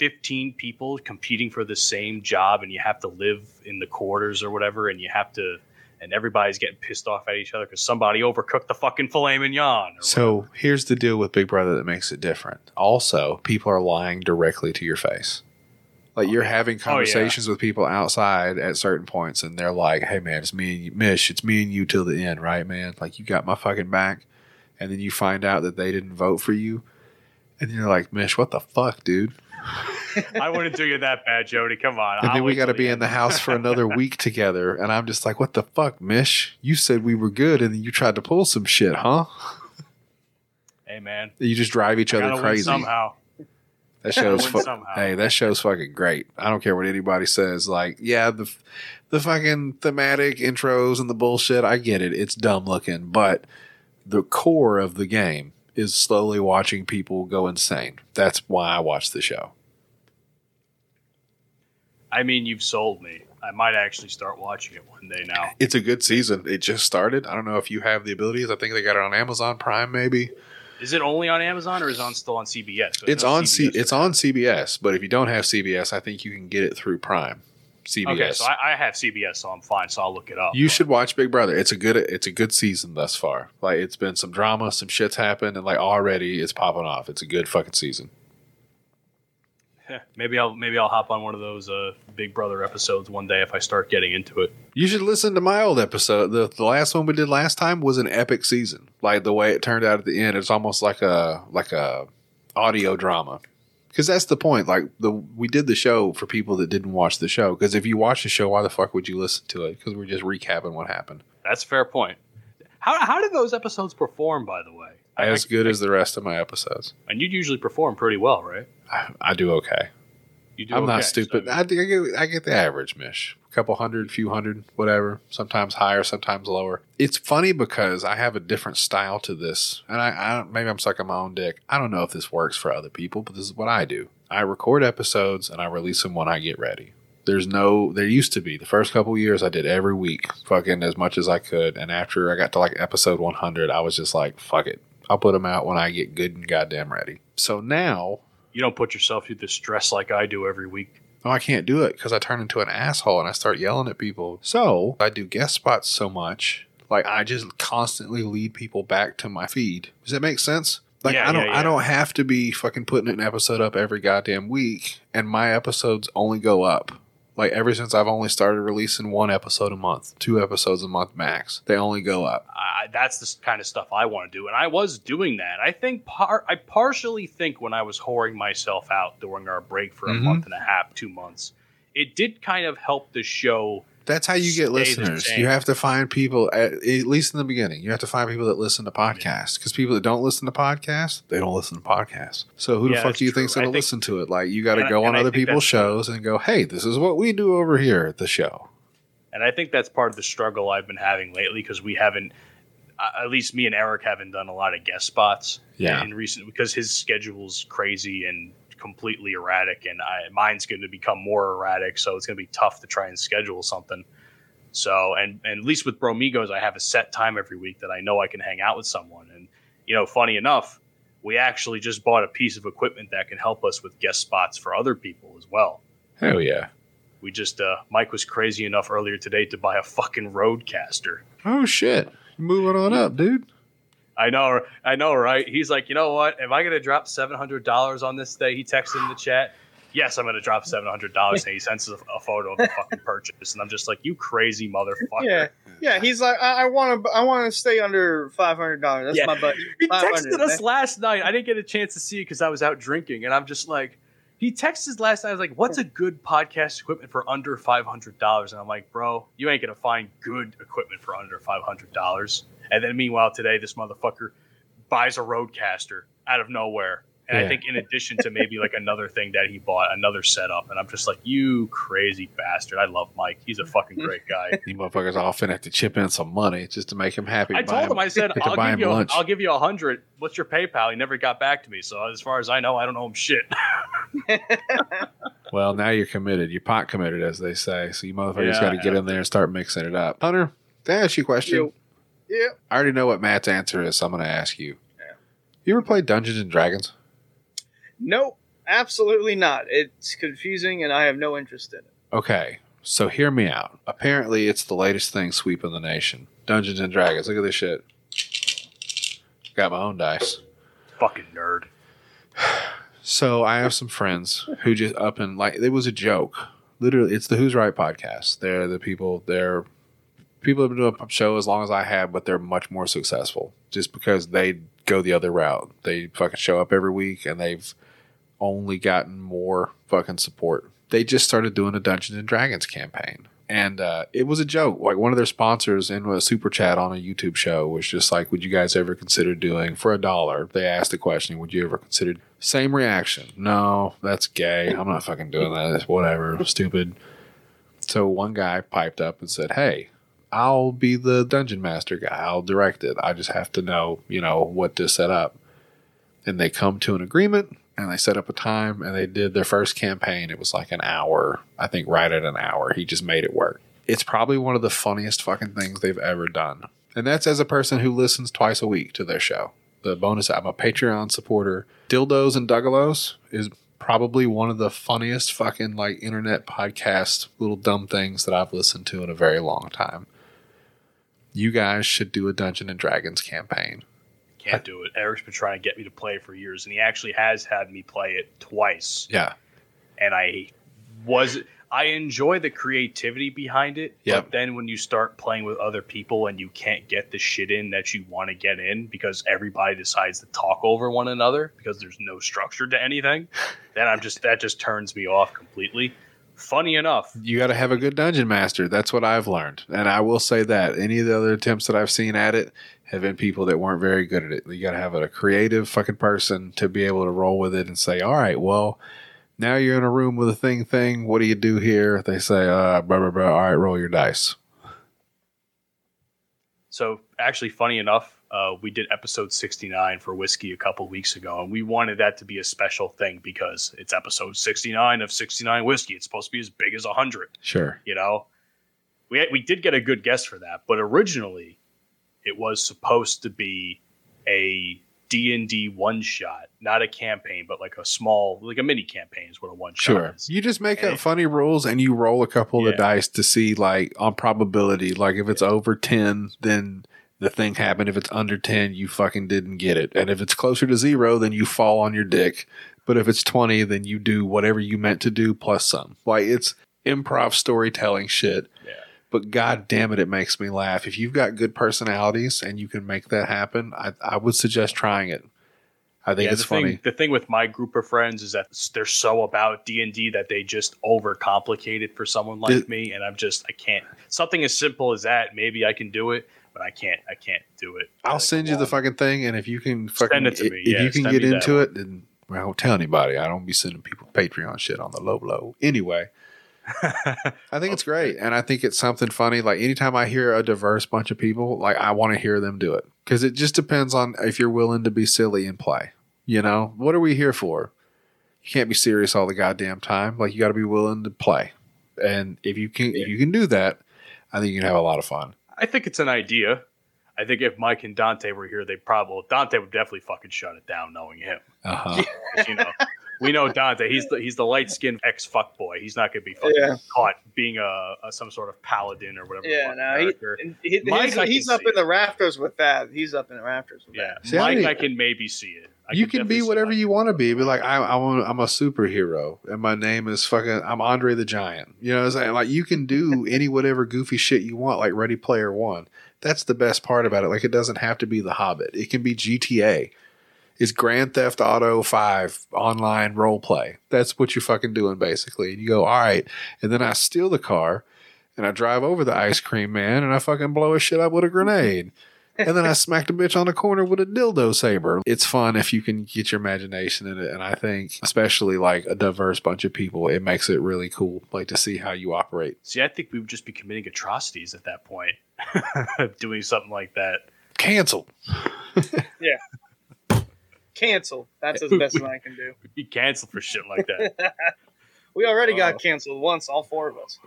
15 people competing for the same job, and you have to live in the quarters or whatever, and you have to, and everybody's getting pissed off at each other because somebody overcooked the fucking filet mignon. So here's the deal with Big Brother that makes it different. Also, people are lying directly to your face. Like you're having Oh, conversations with people outside at certain points, and they're like, "Hey, man, it's me and you, Mish. It's me and you till the end, right, man? Like you got my fucking back." And then you find out that they didn't vote for you, and you're like, "Mish, what the fuck, dude?" I wouldn't do you that bad, Jody. Come on. And I'll then we got to be in the house for another [laughs] week together, and I'm just like, "What the fuck, Mish? You said we were good, and then you tried to pull some shit, huh?" Hey, man. You just drive each other crazy. somehow. That show's fu- hey, that show's fucking great. I don't care what anybody says. Like, yeah, the the fucking thematic intros and the bullshit. I get it. It's dumb looking, but the core of the game is slowly watching people go insane. That's why I watch the show. I mean, you've sold me. I might actually start watching it one day now. It's a good season. It just started. I don't know if you have the abilities. I think they got it on Amazon Prime, maybe. Is it only on Amazon or is it on still on CBS? It's on C. It's on CBS, but if you don't have CBS, I think you can get it through Prime. CBS. Okay, so I, I have CBS, so I'm fine. So I'll look it up. You should watch Big Brother. It's a good it's a good season thus far. Like it's been some drama, some shit's happened, and like already it's popping off. It's a good fucking season. [laughs] maybe I'll maybe I'll hop on one of those uh, Big Brother episodes one day if I start getting into it. You should listen to my old episode. The the last one we did last time was an epic season. Like the way it turned out at the end, it's almost like a like a audio drama. Because that's the point. Like the we did the show for people that didn't watch the show. Because if you watch the show, why the fuck would you listen to it? Because we're just recapping what happened. That's a fair point. How how did those episodes perform, by the way? As I- good as the rest of my episodes. and you usually perform pretty well, right? I, I do okay. You do. I'm not stupid. so- I, I get I get the average, Mish. A couple hundred, few hundred, whatever. Sometimes higher, sometimes lower. It's funny because I have a different style to this, and I, I maybe I'm sucking my own dick. I don't know if this works for other people, but this is what I do. I record episodes and I release them when I get ready. There's no. There used to be the first couple years I did every week, fucking as much as I could, and after I got to like episode 100, I was just like, fuck it. I'll put them out when I get good and goddamn ready. So now you don't put yourself through the stress like I do every week. Oh, I can't do it because I turn into an asshole and I start yelling at people. So I do guest spots so much, like I just constantly lead people back to my feed. Does that make sense? Like Yeah, I don't, yeah, I don't have to be fucking putting an episode up every goddamn week, and my episodes only go up. Like ever since I've only started releasing one episode a month, two episodes a month max, they only go up. I, that's the kind of stuff I want to do, and I was doing that. I think par- I partially think when I was whoring myself out during our break for a Mhm. month and a half, two months, it did kind of help the show. That's how you get listeners. You have to find people, at, at least in the beginning, you have to find people that listen to podcasts. Because people that don't listen to podcasts, they don't listen to podcasts. So who the fuck do you true. think's going to listen to it? Like you got to go on other people's shows and go, hey, this is what we do over here at the show. And I think that's part of the struggle I've been having lately because we haven't, at least me and Eric haven't done a lot of guest spots Yeah. in recent because his schedule's crazy and completely erratic, and I, mine's going to become more erratic. So it's going to be tough to try and schedule something. So, and, and at least with Bromigos, I have a set time every week that I know I can hang out with someone. And, you know, funny enough, we actually just bought a piece of equipment that can help us with guest spots for other people as well. Hell yeah. We just, uh, Mike was crazy enough earlier today to buy a fucking RodeCaster. Oh, shit. Moving on up, dude. I know, I know, right? He's like, you know what? Am I going to drop seven hundred dollars on this day? He texted in the chat. Yes, I'm going to drop seven hundred dollars, and he [laughs] sends us a, a photo of the fucking purchase, and I'm just like, you crazy motherfucker. Yeah, yeah. He's like, I want to, I want to stay under five hundred dollars. That's Yeah. my budget. He 500, texted us last night. I didn't get a chance to see it because I was out drinking, and I'm just like, He texted last night. I was like, "What's a good podcast equipment for under five hundred dollars?" And I'm like, "Bro, you ain't gonna find good equipment for under five hundred dollars." And then meanwhile, today this motherfucker buys a RodeCaster out of nowhere, and I think in addition to maybe like another thing that he bought, another setup. And I'm just like, "You crazy bastard!" I love Mike. He's a fucking mm-hmm. great guy. [laughs] You motherfuckers all finna have to chip in some money just to make him happy. I told him, I said, [laughs] I'll give him you, lunch. I'll give you a hundred. What's your PayPal? He never got back to me. So as far as I know, I don't owe him shit. [laughs] Well, now you're committed. You're pot committed, as they say. So you motherfuckers Yeah, got to get in there and start mixing it up. Hunter, can I ask you a question? You- yeah. I already know what Matt's answer is, so I'm going to ask you. Yeah. You ever played Dungeons and Dragons? Nope, absolutely not. It's confusing, and I have no interest in it. Okay, so hear me out. Apparently, it's the latest thing sweeping the nation. Dungeons and Dragons. Look at this shit. Got my own dice. Fucking nerd. So I have some friends who just up and like it was a joke. Literally, it's the Who's Right podcast. They're the people. They're people have been doing a show as long as I have, but they're much more successful just because they go the other route. They fucking show up every week and they've only gotten more fucking support. They just started doing a Dungeons and Dragons campaign. And uh, it was a joke. Like one of their sponsors in a super chat on a YouTube show was just like, "Would you guys ever consider doing for a dollar?" They asked the question, "Would you ever consider?" Same reaction. No, that's gay. I'm not fucking doing that. Whatever. Stupid. So one guy piped up and said, "Hey, I'll be the dungeon master guy. I'll direct it. I just have to know, you know, what to set up." And they come to an agreement and they set up a time and they did their first campaign. It was like an hour, I think, right at an hour. He just made it work. It's probably one of the funniest fucking things they've ever done. And that's as a person who listens twice a week to their show. The bonus, I'm a Patreon supporter. Dildos and Duggalos is probably one of the funniest fucking like internet podcast little dumb things that I've listened to in a very long time. You guys should do a Dungeon and Dragons campaign. Can't do it. Eric's been trying to get me to play it for years, and he actually has had me play it twice. Yeah. And I was I enjoy the creativity behind it. Yep. But then when you start playing with other people and you can't get the shit in that you want to get in because everybody decides to talk over one another because there's no structure to anything, then I'm just that just turns me off completely. Funny enough, you got to have a good dungeon master. That's what I've learned. And I will say that any of the other attempts that I've seen at it have been people that weren't very good at it. You got to have a creative fucking person to be able to roll with it and say, all right, well, now you're in a room with a thing thing. What do you do here? They say, uh, blah, blah, blah. All right, roll your dice. So actually, funny enough, uh, we did episode 69 for whiskey a couple weeks ago, and we wanted that to be a special thing because it's episode 69 of 69 whiskey. It's supposed to be as big as 100. Sure. You know, we we did get a good guess for that, but originally it was supposed to be a D and D one shot, not a campaign, but like a small, like a mini campaign is what a one shot Sure. is. You just make And- up funny rules and you roll a couple of Yeah. the dice to see, like, on probability. Like, if it's over 10, then the thing happened. If it's under 10, you fucking didn't get it. And if it's closer to zero, then you fall on your dick. But if it's 20, then you do whatever you meant to do plus some. Like, it's improv storytelling shit. Yeah. But god damn it, it makes me laugh. If you've got good personalities and you can make that happen, I, I would suggest trying it. I think yeah, it's the funny. thing the thing with my group of friends is that they're so about D and D that they just overcomplicate it for someone like me, and I'm just I can't. Something as simple as that, maybe I can do it, but I can't. I can't do it. I'll Like, send you the fucking thing, and if you can fucking, it to me, if yeah, you can get into it, then I don't tell anybody. I don't be sending people Patreon shit on the low blow. Anyway, [laughs] I think it's great, and I think it's something funny. Like anytime I hear a diverse bunch of people, like I want to hear them do it because it just depends on if you're willing to be silly and play. You know, what are we here for? You can't be serious all the goddamn time. Like you got to be willing to play, and if you can, if you can do that, I think you can have a lot of fun. I think it's an idea. I think if Mike and Dante were here, they probably Dante would definitely fucking shut it down, knowing him. Uh huh. 'Cause, you know, we know Dante. He's the he's the light skinned ex fuck boy. He's not gonna be fucking Yeah. caught being a, a some sort of paladin or whatever. Yeah, no, he, he, Mike, he's, he's up see in the rafters with that. He's up in the rafters with yeah, that. See, I Mike, mean- I can maybe see it. I you can be whatever you want to be. Be like, I, I'm a superhero, and my name is fucking. I'm Andre the Giant. You know what I'm saying? Like, you can do [laughs] any whatever goofy shit you want, like Ready Player One. That's the best part about it. Like, it doesn't have to be The Hobbit. It can be GTA. It's Grand Theft Auto 5 online role play. That's what you're fucking doing basically. And you go, all right. And then I steal the car and I drive over the ice cream man and I fucking blow his shit up with a grenade. And then I smacked a bitch on the corner with a dildo saber. It's fun if you can get your imagination in it. And I think, especially like a diverse bunch of people, it makes it really cool, like to see how you operate. See, I think we would just be committing atrocities at that point, [laughs] doing something like that. Cancel. [laughs] Yeah. Cancel. That's as best as I can do. [laughs] We'd be canceled for shit like that. We already Uh, got canceled once, all four of us.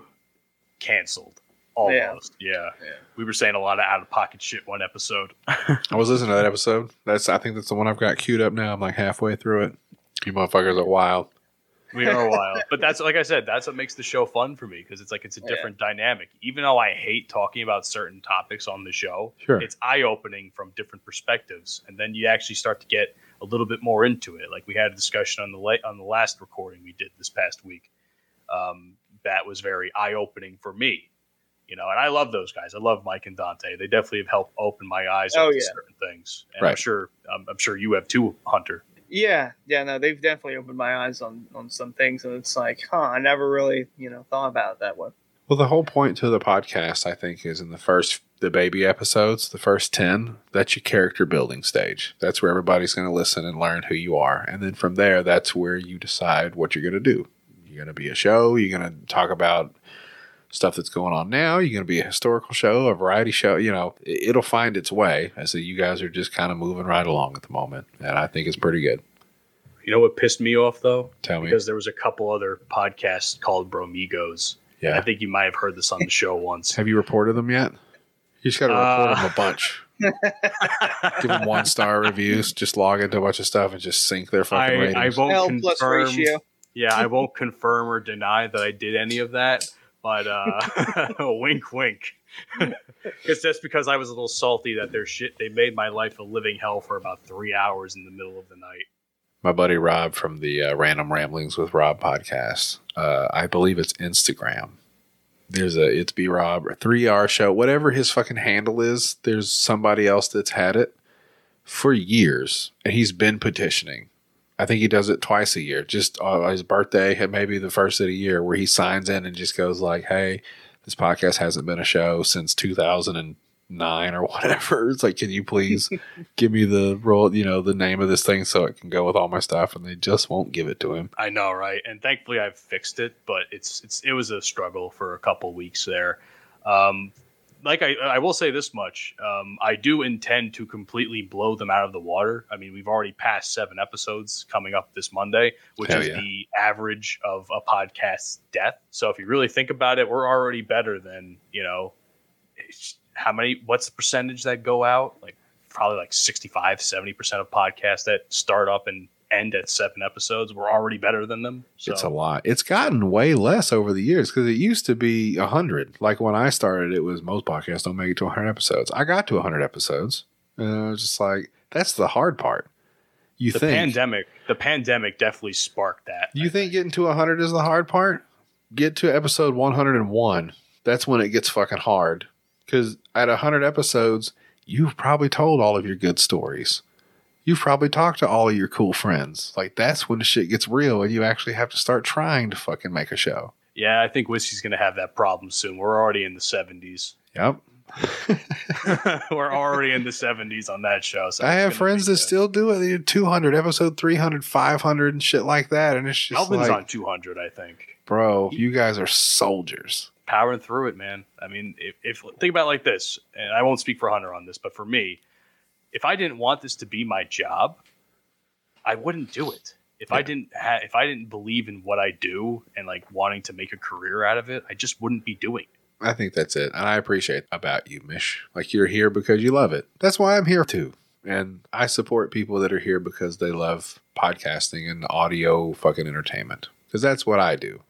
canceled. Almost. Yeah. We were saying a lot of out of pocket shit one episode. [laughs] I was listening to that episode. That's I think that's the one I've got queued up now. I'm like halfway through it. You motherfuckers are wild. We are wild. But that's like I said, that's what makes the show fun for me because it's like it's a Yeah. different dynamic. Even though I hate talking about certain topics on the show, Sure. it's eye opening from different perspectives. And then you actually start to get a little bit more into it. Like we had a discussion on the la- on the last recording we did this past week. Um, that was very eye opening for me. You know, and I love those guys. I love Mike and Dante. They definitely have helped open my eyes Oh, up to certain things. And I'm Right. sure um, I'm sure you have too, Hunter. Yeah, yeah, no, they've definitely opened my eyes on on some things, and it's like, huh, I never really, you know, thought about it that way. Well, the whole point to the podcast, I think, is in the first the baby episodes, the first ten. That's your character building stage. That's where everybody's going to listen and learn who you are, and then from there, that's where you decide what you're going to do. You're going to be a show. You're going to talk about stuff that's going on now. You're going to be a historical show, a variety show. You know, it- it'll find its way. I say you guys are just kind of moving right along at the moment, and I think it's pretty good. You know what pissed me off though? Tell me, because there was a couple other podcasts called Bromigos. Yeah, I think you might have heard this on the show once. Have you reported them yet? You just got to report Uh, them a bunch. [laughs] Give them one star reviews. Just log into a bunch of stuff and just sink their fucking I, ratings. I won't L plus confirm. ratio. Yeah, I won't confirm or deny that I did any of that, but uh, [laughs] wink, wink. [laughs] Because that's because I was a little salty that their shit they made my life a living hell for about three hours in the middle of the night. My buddy Rob from the uh, Random Ramblings with Rob podcast. Uh, I believe it's Instagram. There's a it's B Rob or three R show, whatever his fucking handle is. There's somebody else that's had it for years, and he's been petitioning. I think he does it twice a year, just uh, his birthday and maybe the first of the year, where he signs in and just goes like, "Hey, this podcast hasn't been a show since 2009 or [laughs] whatever. It's like, can you please [laughs] give me the role, you know, the name of this thing so it can go with all my stuff?" And they just won't give it to him. I know, right? And thankfully, I've fixed it, but it's it's it was a struggle for a couple weeks there. Um, like I, I will say this much: um, I do intend to completely blow them out of the water. I mean, we've already passed seven episodes coming up this Monday, which Hell is yeah. the average of a podcast's death. So if you really think about it, we're already better than you know. How many? What's the percentage that go out? Like probably like 65, 70 percent of podcasts that start up and end at seven episodes. We're already better than them. So It's a lot. It's gotten way less over the years because it used to be hundred. Like when I started, it was most podcasts don't make it to hundred episodes. I got to hundred episodes, and I was just like, that's the hard part. You the think pandemic, the pandemic definitely sparked that. you think getting to hundred is the hard part? Get to episode one hundred and one. That's when it gets fucking hard because at hundred episodes, you've probably told all of your good stories. You've probably talked to all of your cool friends. Like that's when the shit gets real, and you actually have to start trying to fucking make a show. Yeah, I think Whiskey's going to have that problem soon. We're already in the 70s. Yep. [laughs] We're already in the 70s on that show. So I have friends that good. still do it. They do 200, episode 300, 500, and shit like that. And it's just Alvin's like, on 200, I think. bro, you guys are soldiers. Powering through it, man. I mean, if, if think about it like this, and I won't speak for Hunter on this, but for me, if I didn't want this to be my job, I wouldn't do it. If I didn't ha- if I didn't believe in what I do and like wanting to make a career out of it, I just wouldn't be doing it. I think that's it. And I appreciate about you, Mish. Like you're here because you love it. That's why I'm here too. And I support people that are here because they love podcasting and audio fucking entertainment. Because that's what I do.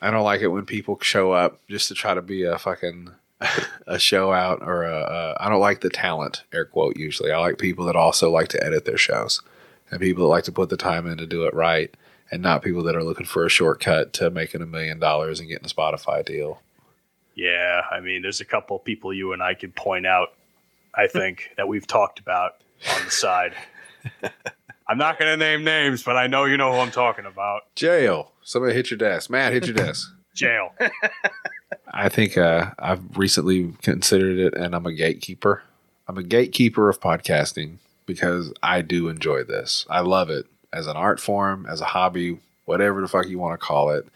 I don't like it when people show up just to try to be a fucking [laughs] a show out or a, a I don't like the talent air quote usually. I like people that also like to edit their shows and people that like to put the time in to do it right and not people that are looking for a shortcut to making a million dollars and getting a Spotify deal. Yeah, I mean, there's a couple people you and I could point out. I think [laughs] that we've talked about on the side. [laughs] I'm not going to name names, but I know you know who I'm talking about. Jail. Somebody hit your desk. Matt, hit your desk. Jail. I think uh, I've recently considered it, and I'm a gatekeeper. I'm a gatekeeper of podcasting because I do enjoy this. I love it as an art form, as a hobby, whatever the fuck you want to call it.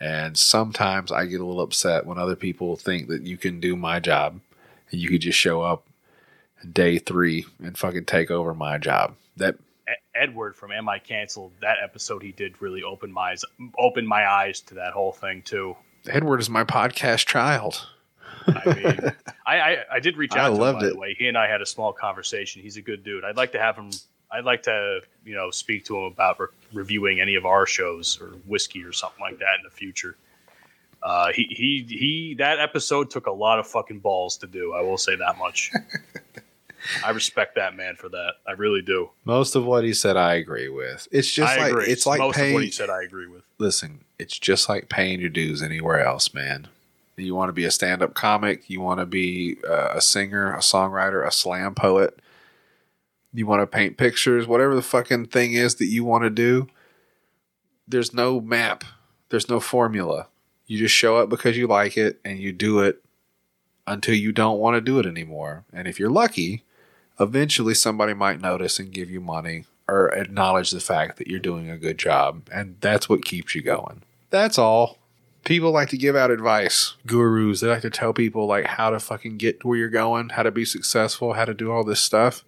And sometimes I get a little upset when other people think that you can do my job and you could just show up day three and fucking take over my job. That Edward from Am I Cancelled, that episode he did really open my eyes, opened my eyes to that whole thing too. Edward is my podcast child. I mean, [laughs] I, I, I did reach I out to him, loved by it. the way. He and I had a small conversation. He's a good dude. I'd like to have him. I'd like to, you know, speak to him about re- reviewing any of our shows or whiskey or something like that in the future. Uh, he he he. That episode took a lot of fucking balls to do. I will say that much. [laughs] I respect that man for that. I really do. Most of what he said, I agree with. It's just I like agree. it's like most paying. of what he said. I agree with. listen, it's just like paying your dues anywhere else, man. You want to be a stand up comic, you want to be uh, a singer, a songwriter, a slam poet, you want to paint pictures, whatever the fucking thing is that you want to do. There's no map, there's no formula. You just show up because you like it and you do it until you don't want to do it anymore. And if you're lucky, eventually somebody might notice and give you money or acknowledge the fact that you're doing a good job. And that's what keeps you going. That's all. People like to give out advice, gurus. They like to tell people like how to fucking get where you're going, how to be successful, how to do all this stuff.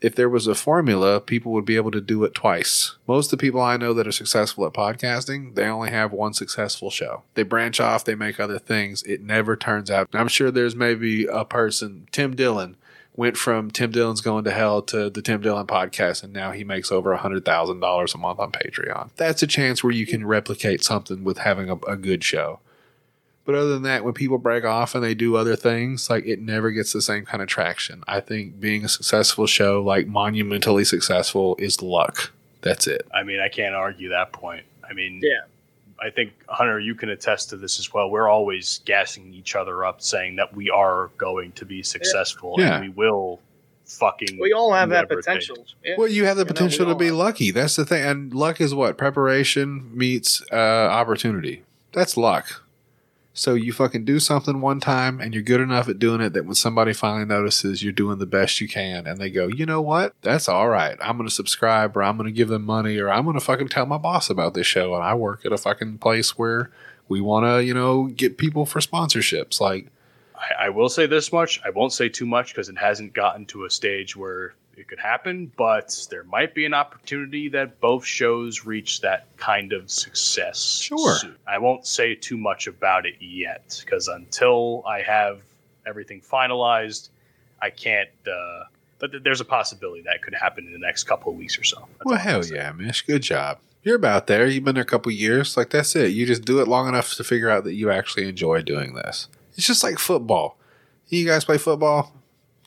If there was a formula, people would be able to do it twice. Most of the people I know that are successful at podcasting, they only have one successful show. They branch off, they make other things. It never turns out. I'm sure there's maybe a person, Tim Dillon, went from Tim Dillon's going to hell to the Tim Dillon podcast, and now he makes over a hundred thousand dollars a month on Patreon. That's a chance where you can replicate something with having a, a good show. But other than that, when people break off and they do other things, like it never gets the same kind of traction. I think being a successful show, like monumentally successful, is luck. That's it. I mean, I can't argue that point. I mean, Yeah. I think Hunter, you can attest to this as well. We're always gassing each other up, saying that we are going to be successful Yeah. and we will fucking. We all have that whatever it takes. potential. Yeah. Well, you have the You know, potential to be have- lucky. That's the thing. And luck is what? Preparation meets uh, opportunity. That's luck. So you fucking do something one time and you're good enough at doing it that when somebody finally notices you're doing the best you can and they go, you know what? That's all right. I'm going to subscribe or I'm going to give them money or I'm going to fucking tell my boss about this show. And I work at a fucking place where we want to, you know, get people for sponsorships. Like, I, I will say this much. I won't say too much because it hasn't gotten to a stage where it could happen, but there might be an opportunity that both shows reach that kind of success. Sure. soon. I won't say too much about it yet because until I have everything finalized, I can't. Uh, but th- there's a possibility that could happen in the next couple of weeks or so. That's well, hell yeah, Mish. Good job. You're about there. You've been there a couple years. Like, that's it. You just do it long enough to figure out that you actually enjoy doing this. It's just like football. You guys play football?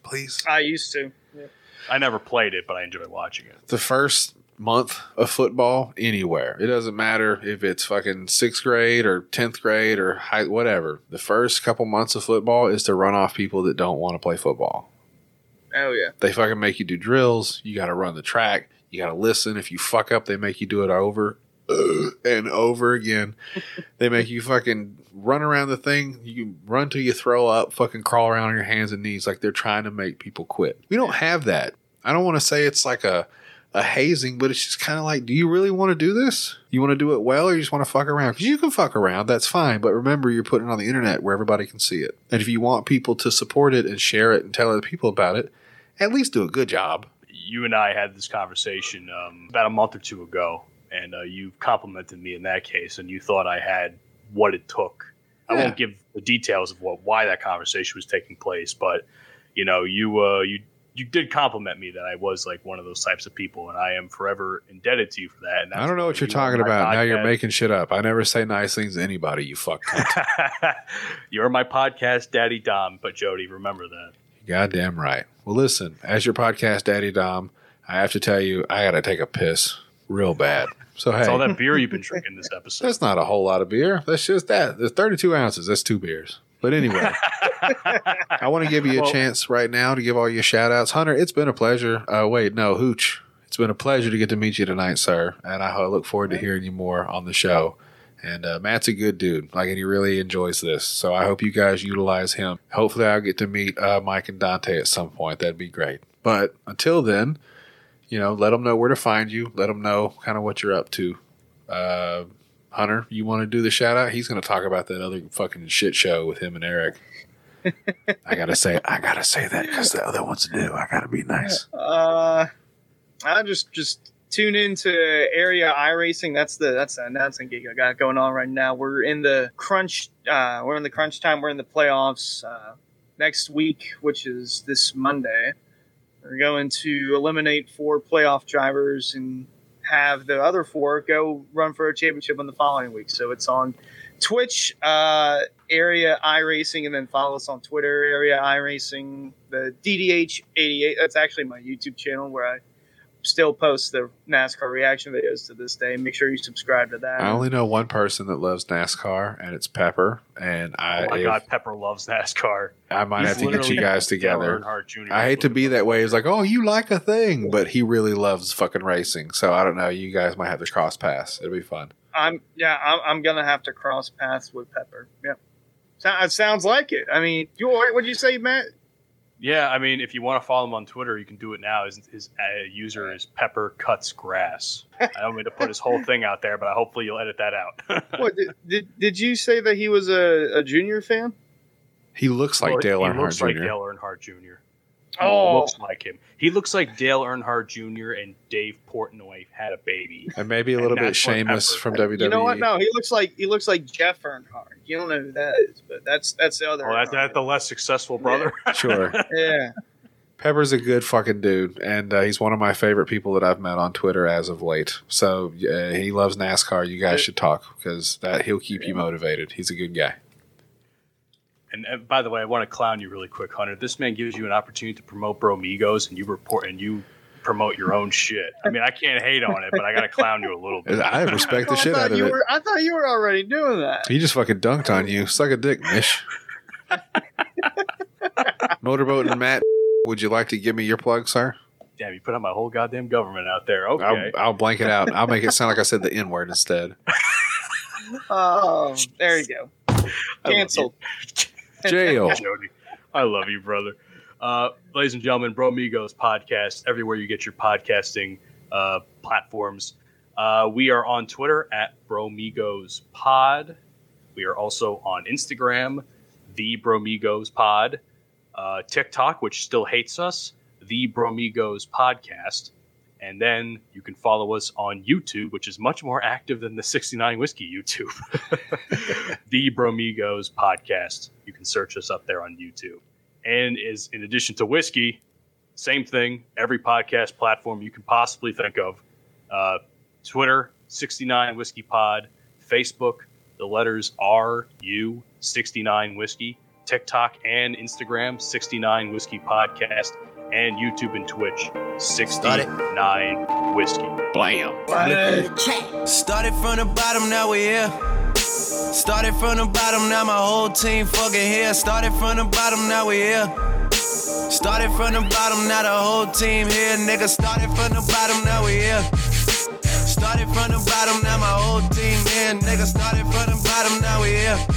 Please. I used to. Yeah. I never played it, but I enjoy watching it. The first month of football anywhere. It doesn't matter if it's fucking sixth grade or 10th grade or high, whatever. The first couple months of football is to run off people that don't want to play football. Oh yeah. They fucking make you do drills. You got to run the track. You got to listen. If you fuck up, they make you do it over [clears throat] and over again. they make you fucking run around the thing. You run till you throw up, fucking crawl around on your hands and knees like they're trying to make people quit. We don't have that. I don't want to say it's like a, a hazing, but it's just kind of like, do you really want to do this? You want to do it well or you just want to fuck around? Because you can fuck around, that's fine. But remember, you're putting it on the internet where everybody can see it. And if you want people to support it and share it and tell other people about it, at least do a good job. you and I had this conversation um, about a month or two ago, and uh, you complimented me in that case, and you thought I had what it took. I won't give the details of what why that conversation was taking place, but you know, you uh, you you did compliment me that I was like one of those types of people, and I am forever indebted to you for that. And I don't know what you're talking about. Now you're making shit up. I never say nice things to anybody, you fuck [laughs] you're my podcast daddy, Dom. But Jody, remember that. Goddamn right. Well, listen, as your podcast daddy Dom, I have to tell you, I got to take a piss real bad. So, hey, It's all that beer you've been [laughs] drinking this episode. that's not a whole lot of beer. That's just that. There's 32 ounces. That's two beers. But anyway, [laughs] I want to give you a Well- chance right now to give all your shout outs. Hunter, it's been a pleasure. Uh, wait, no, Hooch. It's been a pleasure to get to meet you tonight, sir. And I look forward to hearing you more on the show. And uh, Matt's a good dude. Like, and he really enjoys this. So I hope you guys utilize him. Hopefully, I'll get to meet uh, Mike and Dante at some point. That'd be great. But until then, you know, let them know where to find you. Let them know kind of what you're up to. Uh, Hunter, you want to do the shout out? He's going to talk about that other fucking shit show with him and Eric. [laughs] I gotta say, I gotta say that because the other one's new. I gotta be nice. Uh, I just just tune into area iRacing. That's the that's the announcing gig I got going on right now. We're in the crunch. Uh, we're in the crunch time. We're in the playoffs uh, next week, which is this Monday. We're going to eliminate four playoff drivers and have the other four go run for a championship in the following week. So it's on Twitch, uh, area iRacing, and then follow us on Twitter, area iRacing, the DDH88. That's actually my YouTube channel where I still post the NASCAR reaction videos to this day. Make sure you subscribe to that. I only know one person that loves NASCAR, and it's Pepper. And I, Oh my if- God, Pepper loves NASCAR. I might He's have to get you guys together. I hate to be that way. He's like, oh, you like a thing, but he really loves fucking racing. So I don't know. You guys might have to cross paths. It'll be fun. I'm yeah, I'm, I'm gonna have to cross paths with Pepper. Yep. So, it sounds like it. I mean, you what would you say, Matt? Yeah, I mean, if you want to follow him on Twitter, you can do it now. His, his uh, user is Pepper Cuts Grass. I don't mean to put his whole thing out there, but hopefully you'll edit that out. [laughs] What did, did did you say that he was a, a junior fan? He looks like Well, Dale he Earnhardt looks Jr. like Dale Earnhardt Jr. He Oh. looks like him. He looks like Dale Earnhardt Jr. and Dave Portnoy had a baby. and maybe a little bit that's what Sheamus from. WWE. You know what? No, he looks like he looks like Jeff Earnhardt. You don't know who that is, but that's that's the other. Oh, that's that the less successful brother. [laughs] Sure. yeah. Pepper's a good fucking dude, and uh, he's one of my favorite people that I've met on Twitter as of late. So uh, he loves NASCAR. You guys should talk because that he'll keep you motivated. He's a good guy. And, and by the way, I want to clown you really quick, Hunter. This man gives you an opportunity to promote Bromigos, and you report and you promote your own shit. I mean, I can't hate on it, but I got to clown you a little bit. I respect the Oh, I shit out of you it. were. I thought you were already doing that. He just fucking dunked on you. Suck a dick, Mish. [laughs] Motorboat and Matt, would you like to give me your plug, sir? Damn, you put out my whole goddamn government out there. Okay. I'll, I'll blank it out. I'll make it sound like I said the N word instead. [laughs] Oh, there you go. I. Canceled. [laughs] [laughs] Jail. Jody. I love you, brother. Uh, ladies and gentlemen, Bro Bromigos podcast, everywhere you get your podcasting uh, platforms. Uh, we are on Twitter at Bro Bromigos Pod. We are also on Instagram, The Bromigos Pod. Uh, TikTok, which still hates us, The Bromigos Podcast. And then you can follow us on YouTube, which is much more active than the 69 Whiskey YouTube. [laughs] the Bromigos Podcast. You can search us up there on YouTube. And is in addition to whiskey, same thing, every podcast platform you can possibly think of. Uh, Twitter, 69 Whiskey Pod, Facebook, the letters R U 69 Whiskey, TikTok and Instagram, 69 Whiskey Podcast, and YouTube and Twitch, 69 Whiskey. Blam. Started from the bottom, now we're here. Started from the bottom, now my whole team fucking here. Started from the bottom, now we're here. Started from the bottom, now the whole team here. Nigga, started from the bottom, now we here. Started from the bottom, now my whole team here. Nigga, started from the bottom, now we here.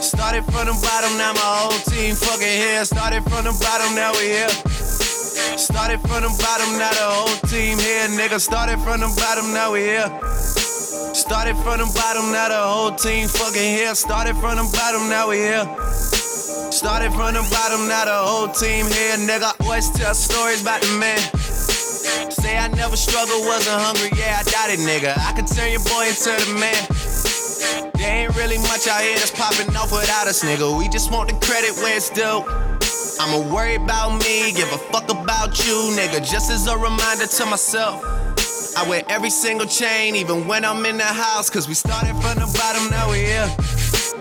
Started from the bottom, now my whole team fucking here. Started from the bottom, now we here. Started from the bottom, now the whole team here, nigga. Started from the bottom, now we here. Started from the bottom, now the whole team fucking here. Started from the bottom, now we here. Started from the bottom, now the whole team here, nigga. Always tell stories about the man. Say I never struggled, wasn't hungry, yeah, I doubt it, nigga. I could turn your boy into the man. There ain't really much out here that's popping off without us, nigga. We just want the credit where it's due. I'ma worry about me, give a fuck about you, nigga. Just as a reminder to myself. I wear every single chain, even when I'm in the house. Cause we started from the bottom, now we here.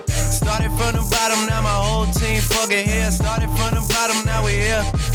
Started from the bottom, now my whole team fucking here. Started from the bottom, now we here.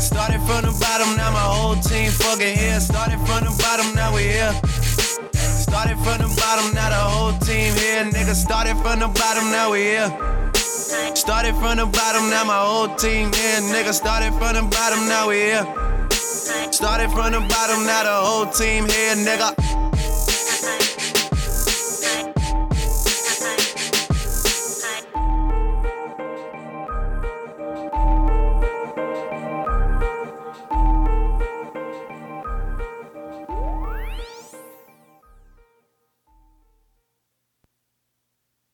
Started from the bottom, now my whole team fucking here. Started from the bottom, now we here. Started from the bottom, now the whole team here. Nigga, started from the bottom, now we here. Started from the bottom, now my whole team here. Nigga, started from the bottom, now we here. Started from the bottom, now the whole team here, nigga.